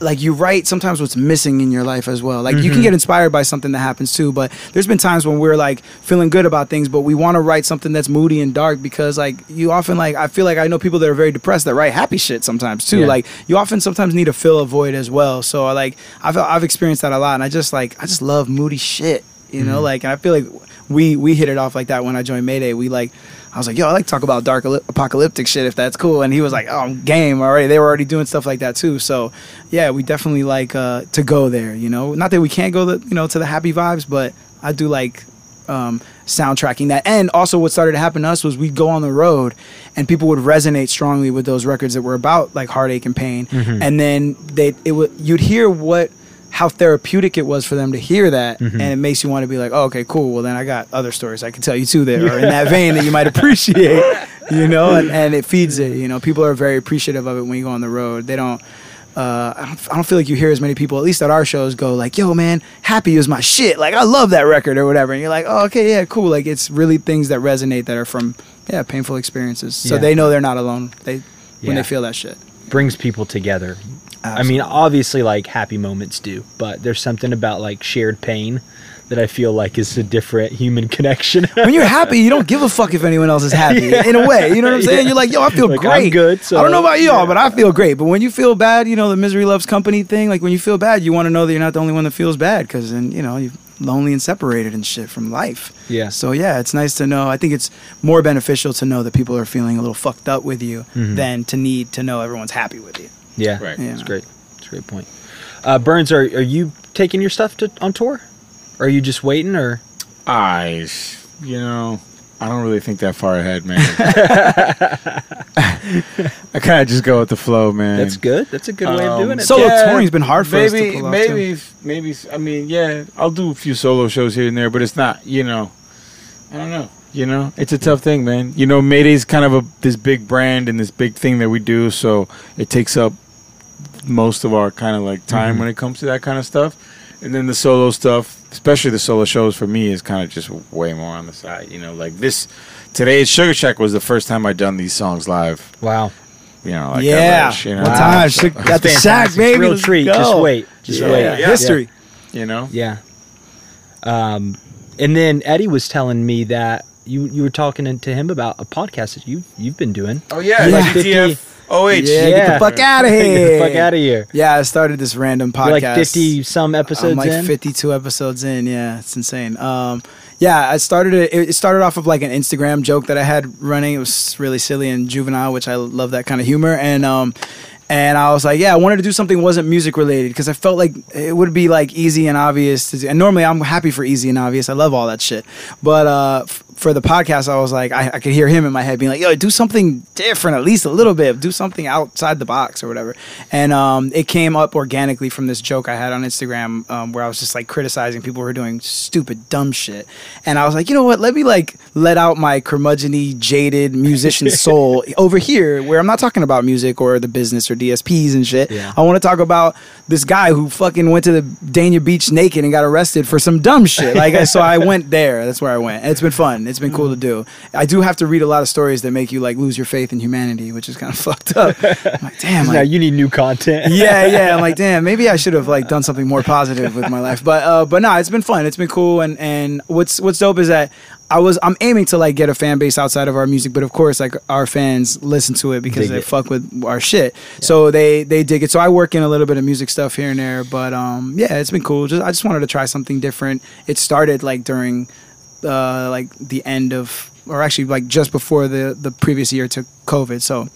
B: like you write sometimes what's missing in your life as well. Like
A: Mm-hmm.
B: you can get inspired by something that happens too, but there's been times when we're like feeling good about things, but we want to write something that's moody and dark because like you often like I feel like I know people that are very depressed that write happy shit sometimes too.
A: Yeah.
B: Like you often sometimes need to fill a void as well. So like I've I've experienced that a lot, and I just like I just love moody shit. You know, like and I feel like we we hit it off like that when I joined Mayday. We like I was like, yo, I like to talk about dark apocalyptic shit if that's cool. And he was like, oh, I'm game already. They were already doing stuff like that too. So yeah, we definitely like uh, to go there. You know, not that we can't go the you know to the happy vibes, but I do like um, soundtracking that. And also, what started to happen to us was we'd go on the road, and people would resonate strongly with those records that were about like heartache and pain. And then they it would you'd hear what how therapeutic it was for them to hear that, and it makes you want to be like, oh, okay, cool. Well, then I got other stories I can tell you too that are in that vein that you might appreciate. You know, and, and it feeds it. You know, people are very appreciative of it when you go on the road. They don't. Uh, I don't, I don't feel like you hear as many people, at least at our shows, go like, "Yo, man, happy is my shit." Like, I love that record or whatever, and you're like, "Oh, okay, yeah, cool." Like, it's really things that resonate that are from yeah painful experiences, so
A: Yeah.
B: they know they're not alone. They when they feel that shit.
A: brings people together. I mean, obviously, like happy moments do, but there's something about like shared pain that I feel like is a different human connection.
B: when you're happy, you don't give a fuck if anyone else is happy.
A: Yeah.
B: In a way, you know what I'm saying?
A: Yeah.
B: You're like, yo, I feel
A: Like, I'm
B: great.
A: good, so-
B: I don't know about y'all, but I feel great. But when you feel bad, you know the misery loves company thing. Like when you feel bad, you want to know that you're not the only one that feels bad because then you know you're lonely and separated and shit from life.
A: Yeah.
B: So yeah, it's nice to know. I think it's more beneficial to know that people are feeling a little fucked up with you
A: Mm-hmm.
B: than to need to know everyone's happy with you.
A: Yeah,
C: Right.
B: Yeah.
A: It's great. It's a great point. Uh, Bernz, are are you taking your stuff to on tour? Or are you just waiting, or
C: I, you know, I don't really think that far ahead, man. I kind of just go with the flow, man.
A: that's good? That's a good way of
C: Um,
A: doing it.
B: Solo touring's been hard for us to
C: maybe,
B: pull off,
C: maybe, maybe. I mean, yeah, I'll do a few solo shows here and there, but it's not, you know, I don't know. You know, it's a tough thing, man. You know, Mayday's kind of a this big brand and this big thing that we do, so it takes up most of our kind of like time when it comes to that kind of stuff. And then the solo stuff, especially the solo shows for me, is kind of just way more on the side. You know, like this today, Sugar Shack was the first time I'd done these songs live.
A: wow,
C: You know, like
B: yeah.
C: ever, you know,
B: What
A: Wow.
B: time?
A: So-
B: Got the
A: It's
B: shack,
A: fantastic.
B: baby.
A: Real
B: Let's
A: treat.
B: go.
A: Just wait. Just
C: Yeah.
A: wait.
C: Yeah.
B: History.
C: you know.
A: Yeah. Um, and then Eddie was telling me that you you were talking to him about a podcast that you you've been doing.
C: Oh yeah,
B: Yeah.
C: GTF OH.
B: Yeah, get the fuck out of here.
A: Get the fuck out of here.
B: Yeah, I started this random podcast.
A: You're like fifty some episodes
B: I'm like
A: in.
B: 52 episodes in. Yeah, it's insane. Um, yeah, I started it. It started off of like an Instagram joke that I had running. It was really silly and juvenile, which I love that kind of humor. And um, and I was like, yeah, I wanted to do something that wasn't music related because I felt like it would be like easy and obvious to do. And normally I'm happy for easy and obvious. I love all that shit. But uh, f- for the podcast, I was like, I, I could hear him in my head being like, "Yo, do something different, at least a little bit. Do something outside the box or whatever." And um, it came up organically from this joke I had on Instagram um, where I was just like criticizing people who were doing stupid, dumb shit. And I was like, you know what? Let me like let out my curmudgeony, jaded musician soul over here, where I'm not talking about music or the business or DSPs and shit.
A: Yeah.
B: I want to talk about this guy who fucking went to the Dania Beach naked and got arrested for some dumb shit. Like, so I went there. That's where I went. And it's been fun. It's been cool to do. I do have to read a lot of stories that make you like lose your faith in humanity, which is kind of fucked up. I'm like, damn.
A: now you need new content.
B: yeah, yeah. I'm like, damn, maybe I should have like done something more positive with my life. But uh but no, it's been fun. It's been cool and and what's what's dope is that I was I'm aiming to like get a fan base outside of our music, but of course like our fans listen to it because
A: Dig
B: they
A: it.
B: fuck with our shit. So they they dig it. So I work in a little bit of music stuff here and there, but um yeah, it's been cool. Just I just wanted to try something different. It started like during uh like the end of or actually like just before the the previous year to COVID. So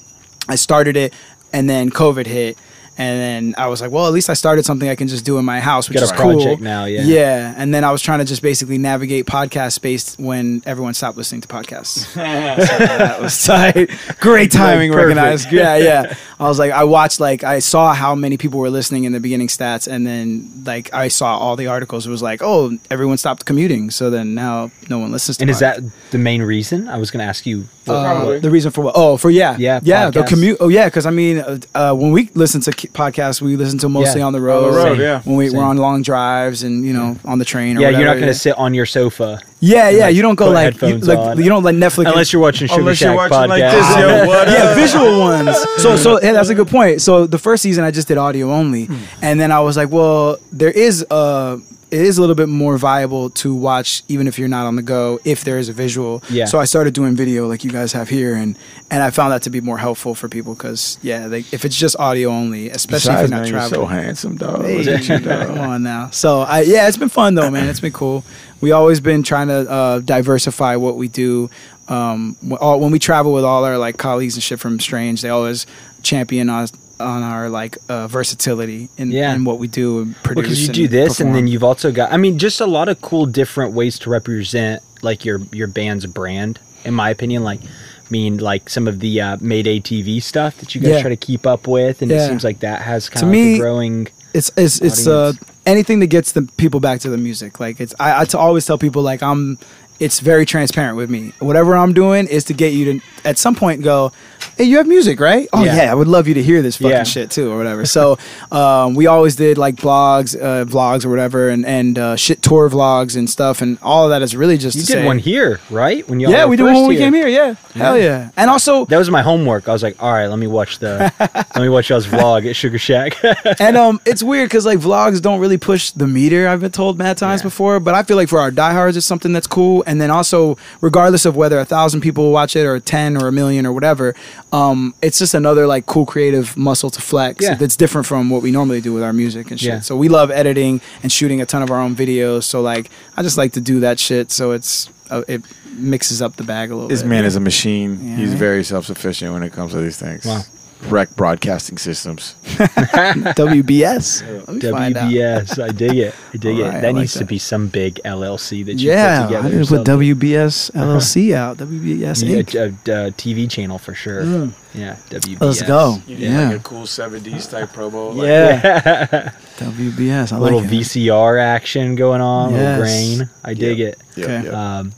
B: I started it and then COVID hit. And then I was like, well, at least I started something I can just do in my house, which
A: Got
B: is
A: a
B: cool.
A: project now, yeah.
B: Yeah. And then I was trying to just basically navigate podcast space when everyone stopped listening to podcasts. So that was tight. Great timing,
A: Like,
B: recognized. Yeah, yeah. I was like, I watched, like, I saw how many people were listening in the beginning stats. And then, like, I saw all the articles. It was like, oh, everyone stopped commuting. So then now no one listens to
A: And is that the main reason? I was going to ask you.
B: Uh, the reason for what? Oh, for yeah,
A: Yeah,
B: yeah. The commute. Oh, yeah. Because I mean, uh, uh, when we listen to k- podcasts, we listen to mostly
A: Yeah.
B: on the road.
C: On the road, yeah.
B: When we,
A: Same.
B: we're on long drives and you know on the train. Or
A: yeah, you're not going to sit on your sofa
B: Yeah, yeah.
A: like,
B: You don't go like you, like
A: on.
B: you don't like Netflix
A: unless you're watching Sugar
C: Unless
A: Shack
C: you're watching
A: podcast.
C: like this, yo, what
B: yeah,
C: up?
B: visual ones. So, so yeah, that's a good point. So the first season I just did audio only,
A: Hmm.
B: and then I was like, well, there is uh it is a little bit more viable to watch even if you're not on the go if there is a visual.
A: Yeah.
B: So I started doing video like you guys have here, and and I found that to be more helpful for people because yeah, they, if it's just audio only, especially
C: Besides,
B: if you're not
C: man, you're
B: traveling.
C: so handsome, dog.
B: Hey,
C: Look at you,
B: come on now. So I yeah, it's been fun though, man. It's been cool. We always been trying to uh, diversify what we do. Um, all, when we travel with all our like colleagues and shit from Strange, they always champion us on our like uh, versatility in,
A: Yeah.
B: in what we do and produce.
A: because you
B: and
A: do this and then you've also got i mean just a lot of cool different ways to represent like your your band's brand in my opinion like I mean like some of the uh, mayday tv stuff that you guys
B: Yeah.
A: try to keep up with and
B: Yeah.
A: it seems like that has kind
B: To
A: of like
B: me,
A: a growing
B: it's it's it's uh anything that gets the people back to the music. Like it's I, I, always tell people like I'm. It's very transparent with me. Whatever I'm doing is to get you to at some point go, hey, you have music, right? Oh
A: Yeah.
B: yeah, I would love you to hear this fucking
A: Yeah.
B: shit too, or whatever. So um, we always did like blogs, uh, vlogs or whatever, and and uh, shit tour vlogs and stuff, and all of that is really just
A: you did
B: say-
A: one here right when you
B: Yeah, we did one when we came here. Yeah, hell yeah. And also,
A: that was my homework i was like all right let me watch the let me watch y'all's vlog at sugar shack
B: and um, it's weird because like vlogs don't really push the meter. I've been told mad times
A: Yeah.
B: before, but I feel like for our diehards, it's something that's cool. And then also, regardless of whether a thousand people watch it or ten or a million or whatever, um, it's just another like cool creative muscle to flex.
A: Yeah.
B: That's different from what we normally do with our music and shit.
A: Yeah.
B: So we love editing and shooting a ton of our own videos. So like, I just like to do that shit. So it's uh, it mixes up the bag a little bit.
C: This
B: bit.
C: man is a machine.
B: Yeah.
C: He's very self sufficient when it comes to these things.
A: Wow.
C: Wrek broadcasting systems.
B: WBS. Let me find out.
A: WBS. I dig it. I dig
B: All
A: it.
B: right,
A: that
B: like
A: needs to
B: that.
A: be some big LLC that you
B: Yeah,
A: put together.
B: I need to put
A: yourself.
B: WBS LLC out. WBS
A: Yeah,
B: Inc.
A: a, a, a TV channel for sure.
B: Mm.
A: Yeah, WBS.
B: Let's go.
C: You
B: need, like,
C: like
B: a
C: a cool 70s type promo.
B: Yeah. WBS. I
A: A little
B: like it.
A: VCR action going on, a little grain. I dig
C: Yeah.
A: it.
C: Yeah,
B: Okay.
C: yeah.
A: Um,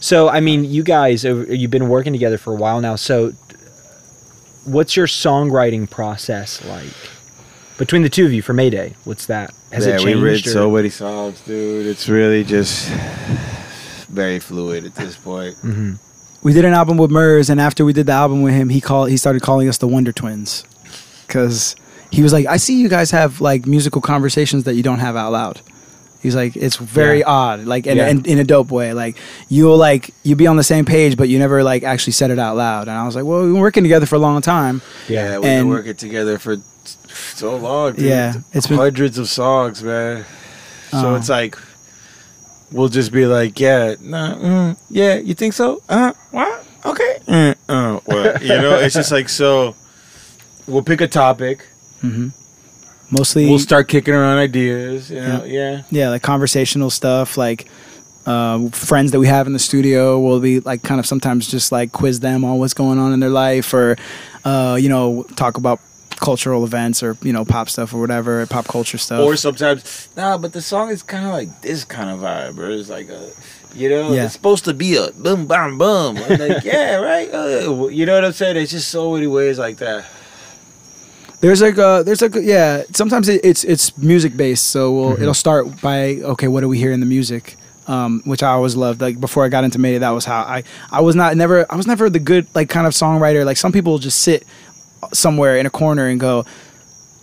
A: so, I mean, you guys, over- you've been working together for a while now. So, what's your songwriting process like between the two of you for Mayday? What's that? Has
C: yeah,
A: it
C: we
A: changed?
C: read
A: or-
C: so many songs, dude. It's really just very fluid at this point.
A: Mhm.
B: we did an album with Murs, and after we did the album with him, he called. He started calling us the Wonder Twins, because he was like, "I see you guys have like musical conversations that you don't have out loud." He's like, it's very
A: Yeah.
B: odd, like, and,
A: Yeah.
B: and in a dope way. Like, you'll like you be on the same page, but you never like actually said it out loud. And I was like, well, we've been working together for a long time.
C: Yeah, we've been working together for so long. Dude.
B: Yeah, it's been-
C: hundreds of songs, man. So
B: Oh.
C: it's like we'll just be like, yeah, nah, mm, yeah, you think so? Uh, what? Okay. Mm, uh, what? You know, it's just like so. We'll pick a topic.
B: Mostly,
C: We'll start kicking around ideas. You know, yeah.
B: yeah, like conversational stuff, like Uh, friends that we have in the studio will be like kind of sometimes just like quiz them on what's going on in their life or uh, you know talk about cultural events or you know pop stuff or whatever pop culture stuff
C: Or sometimes, nah, but the song is kind of like this kind of vibe, or it's like a, you know,
B: Yeah.
C: it's supposed to be a boom, bam, boom. I'm like, yeah, right. Uh, you know what I'm saying? It's just so many ways like that.
B: There's like a there's like a, yeah. Sometimes it, it's it's music based, so we'll,
C: Mm-hmm.
B: it'll start by okay, what do we hear in the music, um, which I always loved. Like before I got into Mayday, that was how I I was not never I was never the good like kind of songwriter. Like some people just sit somewhere in a corner and go,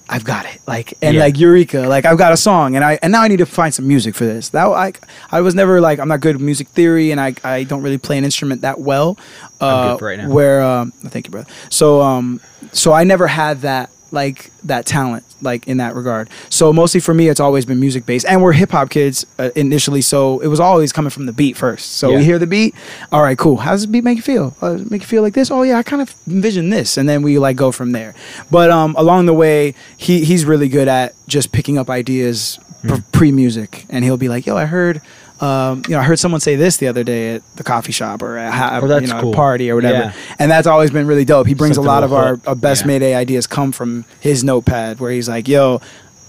B: I've got it. Like and
A: Yeah.
B: like Eureka, like I've got a song and I and now I need to find some music for this. That I I was never like I'm not good at music theory and I I don't really play an instrument that well. Uh,
A: good for right now.
B: Where um thank you, brother. So um so I never had that like that talent like in that regard. So mostly for me it's always been music based and we're hip hop kids uh, initially so it was always coming from the beat first. So
A: Yeah.
B: we hear the beat, all right, cool. How does the beat make you feel? Uh, make you feel like this? Oh yeah, I kind of envision this and then we like go from there. But um along the way he he's really good at just picking up ideas
A: Hmm.
B: pre music and he'll be like, "Yo, I heard um, you know, I heard someone say this the other day at the coffee shop or at ha-
A: Oh, that's
B: you know,
A: cool.
B: a party or whatever.
A: Yeah.
B: And that's always been really dope. He brings
A: Something
B: a lot of our, our best
A: Yeah.
B: Mayday ideas come from his notepad where he's like, "Yo,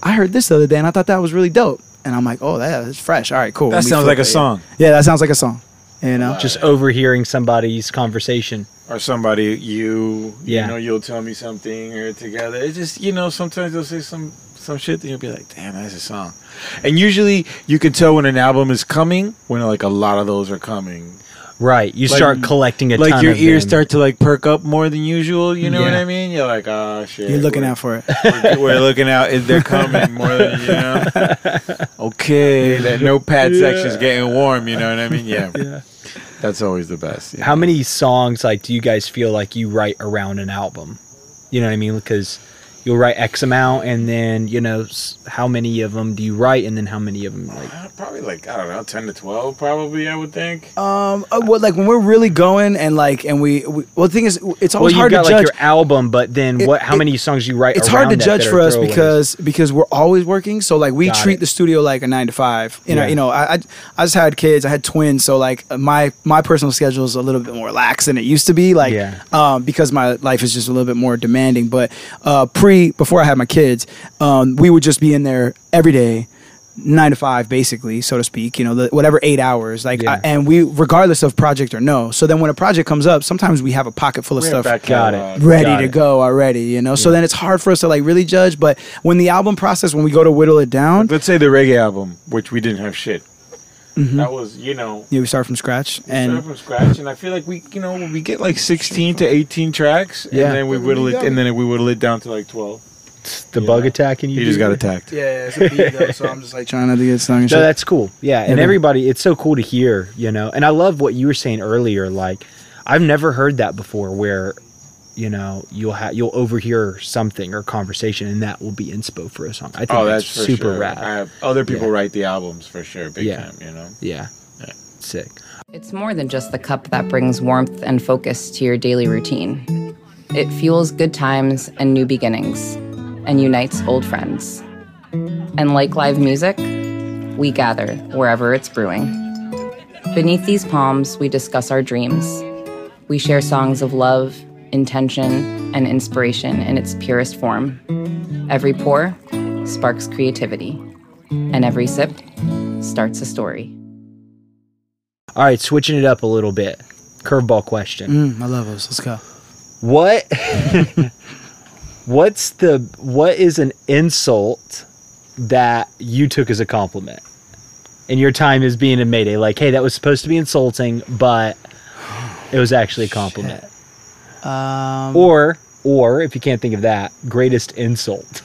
B: I heard this the other day and I thought that was really dope." And I'm like, "Oh, that is fresh. All right, cool."
C: That sounds
B: flip
C: like a song.
B: Yeah, that sounds like a song. You know,
A: Just overhearing somebody's conversation.
C: Or somebody you,
A: Yeah.
C: you know, you'll tell me something or together. It's just, you know, sometimes they'll say some some shit, then you'll be like, damn, that's a song. And usually you can tell when an album is coming when like a lot of those are coming.
A: Right. You
C: Like-
A: start collecting a
C: like
A: ton
C: your
A: of
C: ears
A: them.
C: start to like perk up more than usual. You know what I mean? You're like, oh shit.
B: you're looking out for it.
C: we're, we're looking out. If they're coming more than you know. Okay, that notepad section's getting warm. You know what I mean? Yeah.
A: Yeah.
C: That's always the best. yeah.
A: How many songs like do you guys feel like you write around an album? You know what I mean? Because you'll write X amount, and then you know s- how many of them do you write, and then how many of them like
C: Uh, Probably like I don't know, ten to twelve. Probably I would think.
B: Um, uh, well, like when we're really going and like, and we, we well, the thing is, it's always
A: you
B: hard
A: got
B: to
A: like
B: judge.
A: your album, but then
B: It-
A: what? How
B: it-
A: many songs you write?
B: it's hard to judge for us because because we're always working. So like we
A: Got
B: treat
A: it.
B: the studio like a nine to five. You know,
A: Yeah.
B: you know, I, I I just had kids. I had twins, so like my my personal schedule is a little bit more lax than it used to be. Like,
A: Yeah.
B: um, because my life is just a little bit more demanding. But uh, pre before I had my kids, um, we would just be in there every day. Nine to five, basically, so to speak. You know, the, whatever eight hours, like,
A: Yeah.
B: I- and we, regardless of project or no. So then, when a project comes up, sometimes we have a pocket full of
C: We have
B: stuff
A: Got it.
B: ready
A: Got
B: to
A: it.
B: go already, you know. So then it's hard for us to like really judge. But when the album process, when we go to whittle it down,
C: Let's say the reggae album, which we didn't have shit.
B: Mhm.
C: That was, you know,
B: yeah, we start from scratch,
C: we started
B: and
C: from scratch, and I feel like we, you know, we get like sixteen to eighteen tracks,
A: Yeah.
C: and then we whittle it, and then we whittle it down to like twelve.
A: the
C: Yeah.
A: bug attacking you.
C: He just got attacked.
B: yeah, it's a beat though, so I'm just like trying not to get stung and
A: No,
B: shit.
A: that's cool. Yeah, and
B: Yeah,
A: everybody, it's so cool to hear, you know. And I love what you were saying earlier. Like, I've never heard that before, where you know you'll have you'll overhear something or conversation, and that will be inspo for a song. I think
C: Oh,
A: that's,
C: that's
A: super
C: sure.
A: rad.
C: I have, other people
A: Yeah.
C: write the albums for sure, big
A: Yeah.
C: time. You know.
A: yeah.
C: Yeah.
A: sick.
D: It's more than just the cup that brings warmth and focus to your daily routine. It fuels good times and new beginnings, and unites old friends. And like live music, we gather wherever it's brewing. Beneath these palms, we discuss our dreams. We share songs of love, intention, and inspiration in its purest form. Every pour sparks creativity, and every sip starts a story.
A: All right, switching it up a little bit. Curveball question.
B: Mm, I love those. Let's go.
A: What? what's the what is an insult that you took as a compliment in your time as being in Mayday? Like, hey, that was supposed to be insulting, but it was actually a compliment.
B: Um,
A: Or, or if you can't think of that, greatest insult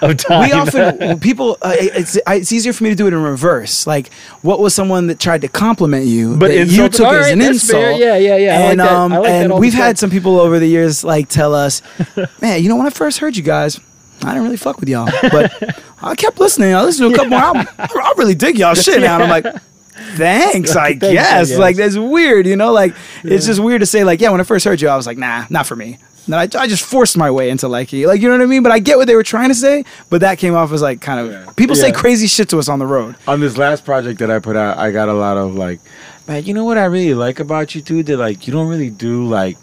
A: of time.
B: we often people. Uh, it's it's easier for me to do it in reverse. Like, what was someone that tried to compliment you
A: But
B: that you took
A: all
B: as an insult?
A: fair. Yeah, yeah, yeah. I like
B: And um,
A: like
B: and we've had some people over the years like tell us, man, you know when I first heard you guys. I didn't really fuck with y'all, but I kept listening. I listened to a couple more albums. I, I really dig y'all shit now. And I'm like, thanks, I
A: Thanks, I
B: guess. Like that's weird, you know. Like it's just weird to say like, yeah. When I first heard you, I was like, nah, not for me. And then I, I just forced my way into liking it. Like, you know what I mean? But I get what they were trying to say, but that came off as like kind of
C: Yeah.
B: people say crazy shit to us on the road.
C: on this last project that I put out, I got a lot of like, man, you know what I really like about you too? That like you don't really do like,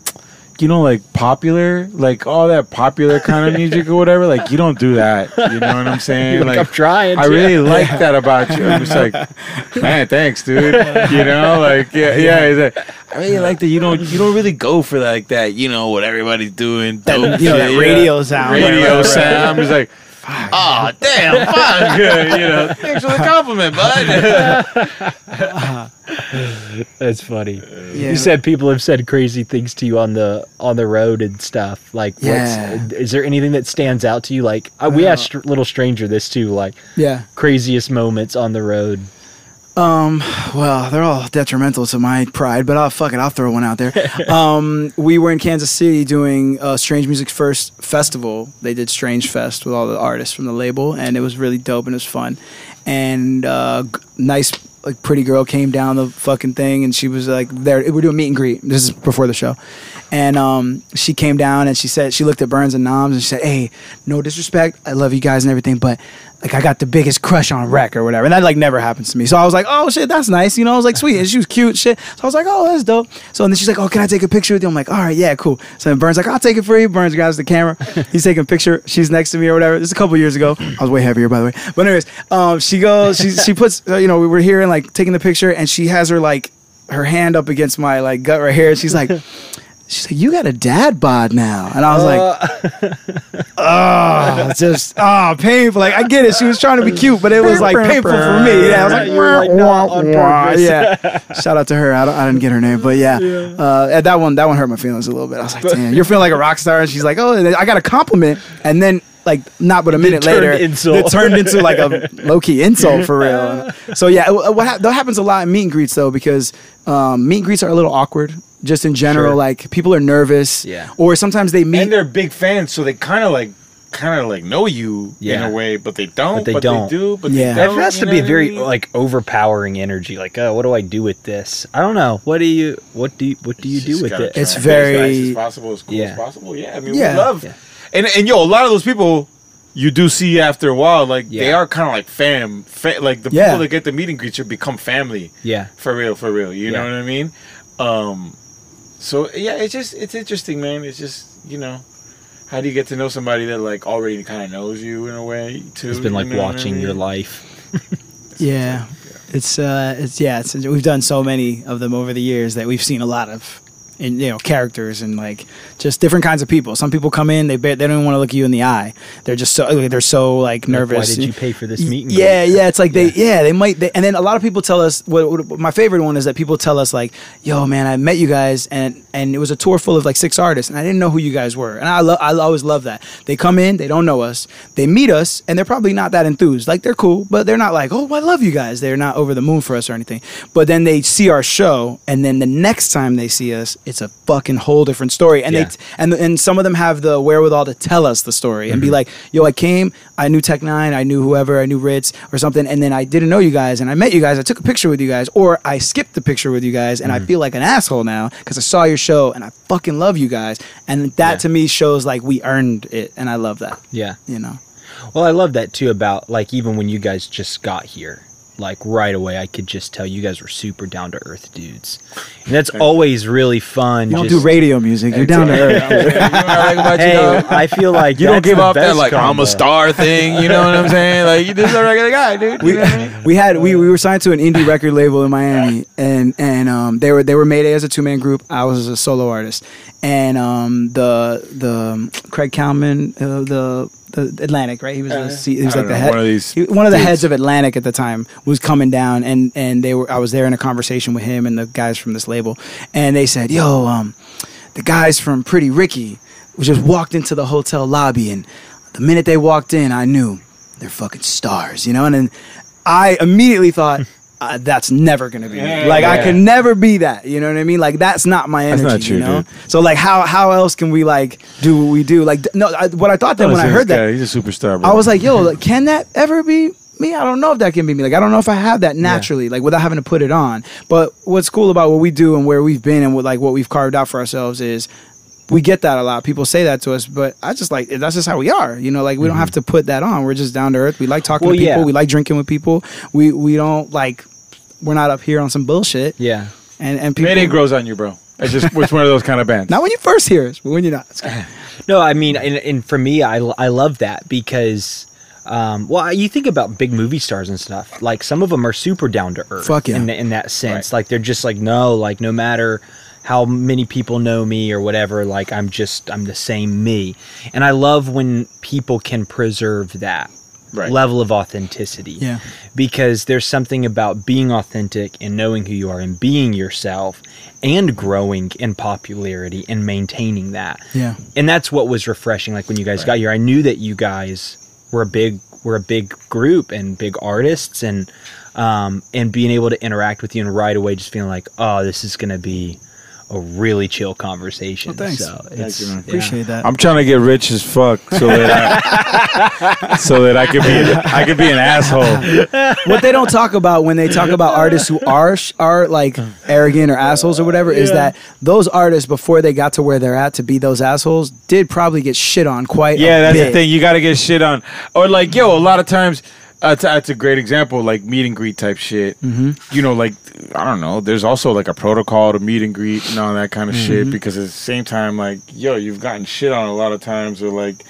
C: you know, like popular, like all that popular kind of music or whatever. Like you don't do that. You know what I'm saying?
A: You're like, I'm trying
C: I really like that about you. I'm just like, man, thanks, dude. You know, like yeah, yeah. Like, I really like that you don't you don't really go for like that. You know what everybody's doing.
B: That, you know, that radio sound.
C: radio
B: Right,
C: sound.
B: right.
C: Just like. Oh damn! Fuck, you know. Thanks for the compliment, bud.
A: That's funny.
B: Yeah.
A: You said people have said crazy things to you on the on the road and stuff. Like,
B: Yeah.
A: what's, is there anything that stands out to you? Like, uh, we asked Little Stranger this too. Like,
B: Yeah.
A: craziest moments on the road.
B: Um, well, they're all detrimental to my pride, but I'll fuck it. I'll throw one out there. um, we were in Kansas City doing uh, Strange Music First Festival. They did Strange Fest with all the artists from the label, and it was really dope and it was fun. And uh, g- nice, like pretty girl came down the fucking thing, and she was like, "There, we're doing meet and greet." This is before the show, and um, she came down and she said she looked at Bernz and Noms and she said, "Hey, no disrespect, I love you guys and everything, but." Like I got the biggest crush on Wrek or whatever, and that like never happens to me. So I was like, "Oh shit, that's nice," you know. I was like, "Sweet," and she was cute, shit. So I was like, "Oh, that's dope." So and then she's like, "Oh, can I take a picture with you?" I'm like, "All right, yeah, cool." So then Bernz like, "I'll take it for you." Bernz grabs the camera. He's taking a picture. She's next to me or whatever. This is a couple years ago. I was way heavier, by the way. But anyways, um, she goes, she she puts, uh, you know, we were here and like taking the picture, and she has her like her hand up against my like gut right here. And she's like, she's like, "You got a dad bod now," and I was like. oh, just oh, painful. Like I get it. She was trying to be cute, but it was like painful for me. Yeah, I was like,
A: like, on purpose.
B: yeah. Shout out to her. I, don't, I didn't get her name, but yeah, Uh, that one that one hurt my feelings a little bit. I was like, damn, you're feeling like a rock star, and she's like, oh, I got a compliment, and then. Like not but a minute
A: turned
B: later,
A: insult.
B: it turned into like a low key insult for real. So yeah, what hap- that happens a lot in meet and greets though because um, meet and greets are a little awkward just in general.
A: Sure.
B: Like people are nervous,
A: Yeah.
B: or sometimes they meet
C: and they're big fans, so they kind of like, kind of like know you
A: Yeah.
C: in a way, but they don't.
A: But they don't.
C: do. But
B: Yeah.
C: they
A: That
C: don't,
A: has to be a
C: what I
A: very
C: mean?
A: like overpowering energy. Like, oh, what do I do with this? I don't know. What do you what do you, what do you do with
C: gotta
A: it?
B: It's
C: and be as
B: very-
C: nice as possible, as cool
A: Yeah.
C: as possible. Yeah, I mean,
B: Yeah.
C: we love,
A: Yeah.
C: and and yo, a lot of those people. You do see after a while, like they are kind of like fam, fa- like the
B: Yeah.
C: people that get the meeting and greets should become family.
A: Yeah.
C: for real, for real. You know what I mean? Um, so yeah, it's just it's interesting, man. It's just you know, how do you get to know somebody that like already kind of knows you in a way too?
A: It's been like
C: you know what I
A: watching your
C: mean?
A: life.
B: Yeah. It's uh it's yeah, it's we've done so many of them over the years that we've seen a lot of in you know characters and like just different kinds of people. Some people come in, they ba- they don't even want to look you in the eye. They're just so they're so like nervous.
A: Why did you pay for this meet and
B: yeah, yeah. It's like they, yeah, they might. They, and then a lot of people tell us. What, what my favorite one is that people tell us like, "Yo, man, I met you guys, and and it was a tour full of like six artists, and I didn't know who you guys were." And I love, I always love that. They come in, they don't know us, they meet us, and they're probably not that enthused. Like they're cool, but they're not like, "Oh, I love you guys." They're not over the moon for us or anything. But then they see our show, and then the next time they see us, it's a fucking whole different story. And
A: Yeah.
B: they and and some of them have the wherewithal to tell us the story and be mm-hmm. like, "Yo, I came, I knew Tech N9ne, I knew whoever, I knew Rittz or something, and then I didn't know you guys, and I met you guys, I took a picture with you guys, or I skipped the picture with you guys, and I mm-hmm. feel like an asshole now because I saw your show and I fucking love you guys, and that
A: Yeah.
B: to me shows like we earned it, and I love that,
A: Yeah.
B: you know.
A: Well, I love that too about like even when you guys just got here, like right away, I could just tell you guys were super down to earth dudes, and that's always really fun.
B: You don't
A: just-
B: do radio music, you're down to earth.
C: you know what I like about you,
A: Hey. I feel like
C: You don't give
A: the
C: off that
A: best
C: like I'm a star thing. You know what I'm saying? Like you just a regular guy, dude. You
B: we,
C: know what I mean?
B: we had we, we were signed to an indie record label in Miami, and and um, they were they were made as a two man group. I was a solo artist, and um, the the um, Craig Kallman, uh, the the Atlantic, right? He was the, C- he was like the
C: know,
B: head,
C: one of these
B: he- one of the
C: dudes.
B: heads of Atlantic at the time was coming down, and and they were I was there in a conversation with him and the guys from this label, and they said, "Yo, um, the guys from Pretty Ricky just walked into the hotel lobby, and the minute they walked in, I knew they're fucking stars, you know." And then I immediately thought. Uh, that's never gonna be me.
C: Yeah,
B: Like I can never be that. You know what I mean? Like that's not my energy.
C: That's not true,
B: you know.
C: dude.
B: So like how how else can we like do what we do? Like d- no, I, what I thought then when I heard
C: this
B: that
C: he's a superstar. Bro.
B: I was like, yo, like, can that ever be me? I don't know if that can be me. Like, I don't know if I have that naturally, like, without having to put it on. But what's cool about what we do and where we've been and what, like, what we've carved out for ourselves is we get that a lot. People say that to us, but I just like that's just how we are. You know, like we don't have to put that on. We're just down to earth. We like talking
A: Well,
B: to people.
A: yeah.
B: We like drinking with people. We we don't like we're not up here on some bullshit.
A: Yeah.
B: And and people
C: Mayday grows on you, bro. It's just it's one of those kind of bands.
B: not when you first hear us, but when you're not.
A: No, I mean, and, and for me, I, I love that because, um, well, you think about big movie stars and stuff. Like some of them are super down to earth.
B: Fuck yeah.
A: In, in that sense,
C: Right.
A: like they're just like no, like no matter how many people know me or whatever, like I'm just I'm the same me. And I love when people can preserve that
C: Right.
A: level of authenticity.
B: Yeah.
A: Because there's something about being authentic and knowing who you are and being yourself and growing in popularity and maintaining that
B: Yeah.
A: and that's what was refreshing like when you guys got here i knew that you guys were a big were a big group and big artists and um and being able to interact with you and right away just feeling like oh this is gonna be a really chill conversation
B: Well, thanks.
A: so
C: Thank
A: it's,
C: you, man.
A: yeah.
B: Appreciate that.
C: I'm trying to get rich as fuck so that I, so that I could be I could be an asshole.
B: what they don't talk about when they talk about artists who are sh- are like arrogant or assholes or whatever is that those artists before they got to where they're at to be those assholes did probably get shit on quite
C: Yeah,
B: a
C: that's
B: bit.
C: the thing. You got to get shit on, or like, yo, a lot of times. Uh, t- that's a great example, like meet and greet type shit. Mm-hmm. You know, like I don't know. There's also like a protocol to meet and greet and all that kind of shit. Because at the same time, like, yo, you've gotten shit on a lot of times, or like,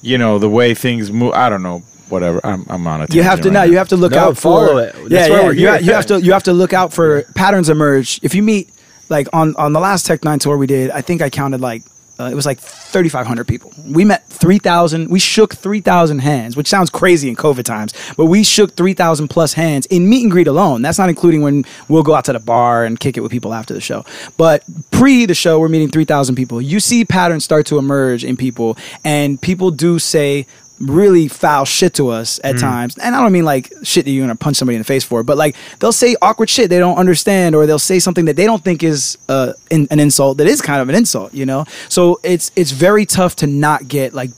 C: you know, the way things move. I don't know. Whatever. I'm, I'm on a.
B: You have to
C: tangent
B: now. You have to look
A: No,
B: out
A: follow
B: for
A: it. That's
B: yeah, yeah. You, ha- you have to you have to look out for patterns emerge. If you meet like on on the last Tech N9ne tour we did, I think I counted like uh, it was like 3,500 people. We met 3,000. We shook 3,000 hands, which sounds crazy in COVID times, but we shook 3,000 plus hands in meet and greet alone. That's not including when we'll go out to the bar and kick it with people after the show. But pre the show, we're meeting 3,000 people. You see patterns start to emerge in people, and people do say really foul shit to us
A: Mm.
B: at times. And I don't mean like shit that you're gonna punch somebody in the face for, but like they'll say awkward shit they don't understand, or they'll say something that they don't think is uh, in, an insult that is kind of an insult, you know. So it's it's very tough to not get like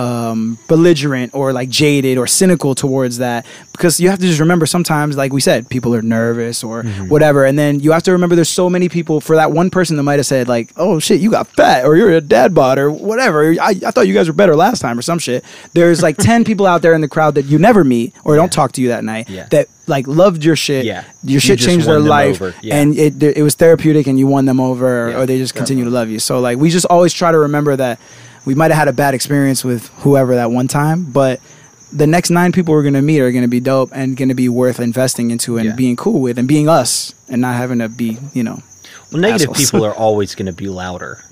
B: um, belligerent or like jaded or cynical towards that because you have to just remember sometimes, like we said, people are nervous or whatever, and then you have to remember there's so many people for that one person that might have said like, "Oh shit, you got fat," or "You're a dad bod," or whatever. I, I thought you guys were better last time or some shit. There's like ten people out there in the crowd that you never meet or don't talk to you that night
A: Yeah.
B: that like loved your shit.
A: Yeah.
B: your shit
A: just
B: changed their life.
A: Yeah.
B: and it it was therapeutic, and you won them over, or,
A: Yeah,
B: or they just continue to love you. So like we just always try to remember that we might have had a bad experience with whoever that one time, but the next nine people we're gonna meet are gonna be dope and gonna be worth investing into and
A: Yeah.
B: being cool with and being us and not having to be you know
A: well negative people are always going to be louder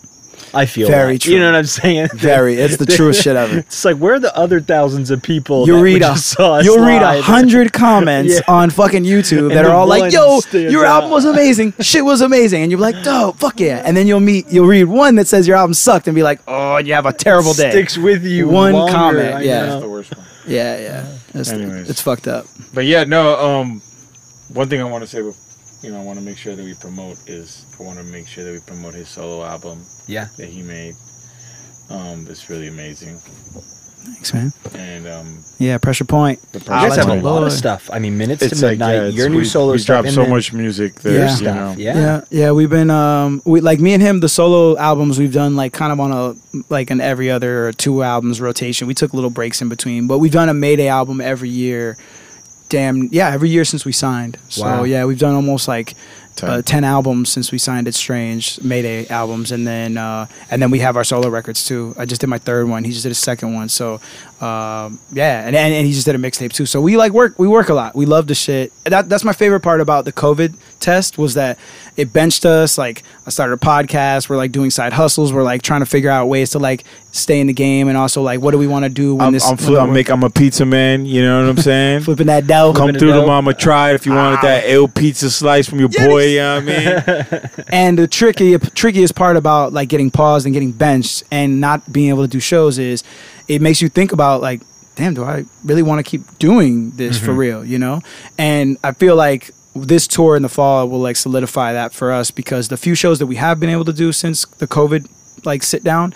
A: i feel
B: Very
A: like.
B: true.
A: you know what i'm saying
B: very. It's the truest shit ever.
A: it's like where are the other thousands of people
B: You'll read a
A: saw us
B: you'll read a hundred comments
A: Yeah.
B: on fucking YouTube that
A: And
B: are all like, "Yo,
A: stands
B: your album was amazing, shit was amazing," and you're like, "Dope, fuck yeah!" And then you'll meet, you'll read one that says your album sucked, and be like, "Oh, you have a terrible day."
A: sticks with you
B: One
A: longer,
B: comment,
A: I
B: yeah.
A: know.
C: That's the worst one.
B: Yeah, yeah, it's,
C: Anyways.
B: it's fucked up.
C: But yeah, no. Um, one thing I want to say, bef- you know, I want to make sure that we promote is I want to make sure that we promote his solo album
A: yeah
C: that he made. Um, it's really amazing,
B: Thanks, man.
C: and um,
B: Yeah, pressure point.
C: the
A: you guys have a lot of stuff i mean minutes
C: It's
A: to
C: like
A: midnight
C: yeah,
A: your new
C: we,
A: solo
C: we
A: stuff
C: dropped so
A: then
C: much music there.
B: Yeah.
C: you know.
A: yeah
B: Yeah, yeah, we've been um we like me and him the solo albums we've done like kind of on a like an every other two albums rotation. We took little breaks in between, but we've done a Mayday album every year. Damn, yeah, every year since we signed. So
A: Wow.
B: yeah, we've done almost like uh, ten albums since we signed. It's strange Mayday albums, and then uh, and then we have our solo records too. I just did my third one. He just did his second one. So um, yeah, and, and and he just did a mixtape too. So we like work. We work a lot. We love the shit. That that's my favorite part about the COVID test was that it benched us. Like I started a podcast. We're like doing side hustles. We're like trying to figure out ways to like stay in the game, and also like what do we want to do when
C: I'm,
B: this?
C: I'm,
B: when
C: I'm, make, I'm a pizza man. You know what I'm saying?
B: flipping that dough.
C: Come through the mama try it if you wanted that ill pizza slice from your boy. You know what I mean?
B: And the tricky trickiest part about like getting paused and getting benched and not being able to do shows is it makes you think about like, damn, do I really want to keep doing this for mm-hmm. real? You know? And I feel like this tour in the fall will like solidify that for us because the few shows that we have been able to do since the COVID like sit down.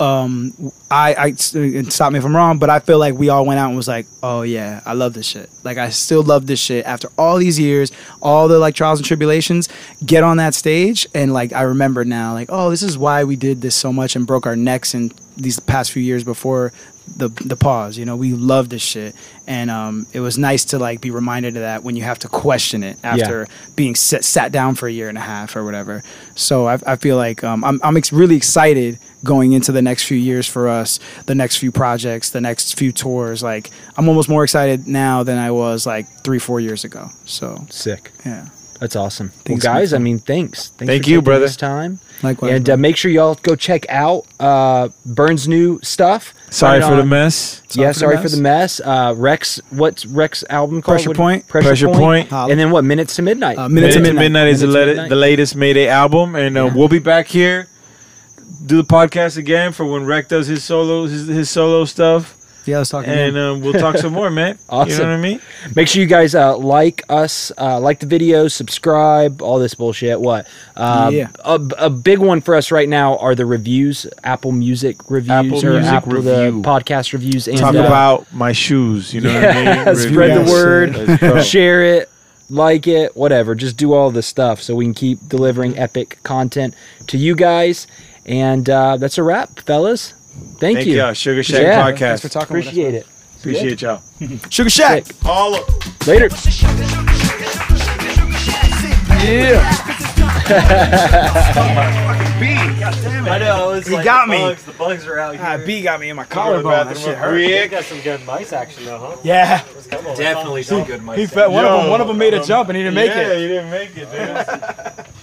B: Um, I, I stop me if I'm wrong, but I feel like we all went out and was like, oh yeah, I love this shit. Like I still love this shit after all these years, all the like trials and tribulations. Get on that stage and like I remember now, like oh, this is why we did this so much and broke our necks in these past few years before the the pause. You know, we love this shit, and um, it was nice to like be reminded of that when you have to question it after being sit, sat down for a year and a half or whatever. So I, I feel like um, I'm I'm ex- really excited going into the next few years for us, the next few projects, the next few tours. Like I'm almost more excited now than I was like three four years ago. So
A: Sick.
B: yeah,
A: That's awesome.
B: Things
A: well, guys, I mean, thanks. thanks
C: Thank
A: for
C: you, brother.
A: This time.
B: likewise.
A: and uh, make sure y'all go check out uh, Bernz' new stuff.
C: Sorry
A: Find
C: for
A: it
C: the
A: on-
C: mess.
A: yeah,
B: Sorry
A: sorry
B: for
A: for
B: the
A: the mess. Uh, Rex, what's Rex album called?
B: Pressure
A: What-
B: Point.
A: Pressure,
C: Pressure
A: Point.
C: Point.
A: And then what? Minutes to Midnight.
B: Uh,
C: Minute
B: Minutes
C: to
B: to
C: Midnight, is the,
A: Minute to Midnight.
C: the latest Mayday album, and uh,
A: Yeah.
C: we'll be back here. Do the podcast again for when Wrek does his solo his, his solo stuff,
B: yeah, let's talk.
C: and
B: again.
C: um, we'll talk some more, man.
A: Awesome.
C: You know what I mean?
A: Make sure you guys uh, like us, uh, like the video, subscribe, all this bullshit. What? Uh,
B: Yeah.
A: A, a big one for us right now are the reviews, Apple Music reviews,
C: Apple
A: or
C: Music
A: Apple
C: review.
A: the podcast reviews, and
C: Talk
A: uh,
C: about my shoes. You know
A: yeah,
C: what I mean?
A: spread the word, share it, like it, whatever. Just do all the stuff so we can keep delivering epic content to you guys. And uh, that's a wrap, fellas. Thank,
C: Thank
A: you.
C: y'all, Sugar Shack
A: Yeah.
C: Podcast.
B: Thanks for talking with us,
A: Appreciate it.
C: Appreciate y'all.
B: Sugar Shack.
A: Sick.
C: All
A: Later. Yeah.
E: I know. It's
B: He
E: like
B: got
E: the
B: me.
E: Bugs, the bugs are out here.
B: Ah, B got me in my
C: Go to the
B: collarbone. That
C: bathroom
B: shit hurt.
E: You
C: quick.
E: got some good mice action though, huh?
B: Yeah.
E: Definitely some good mice.
B: He fed, one of them. One of them made a jump and he didn't make it.
C: yeah,
B: it.
C: you didn't make it, dude.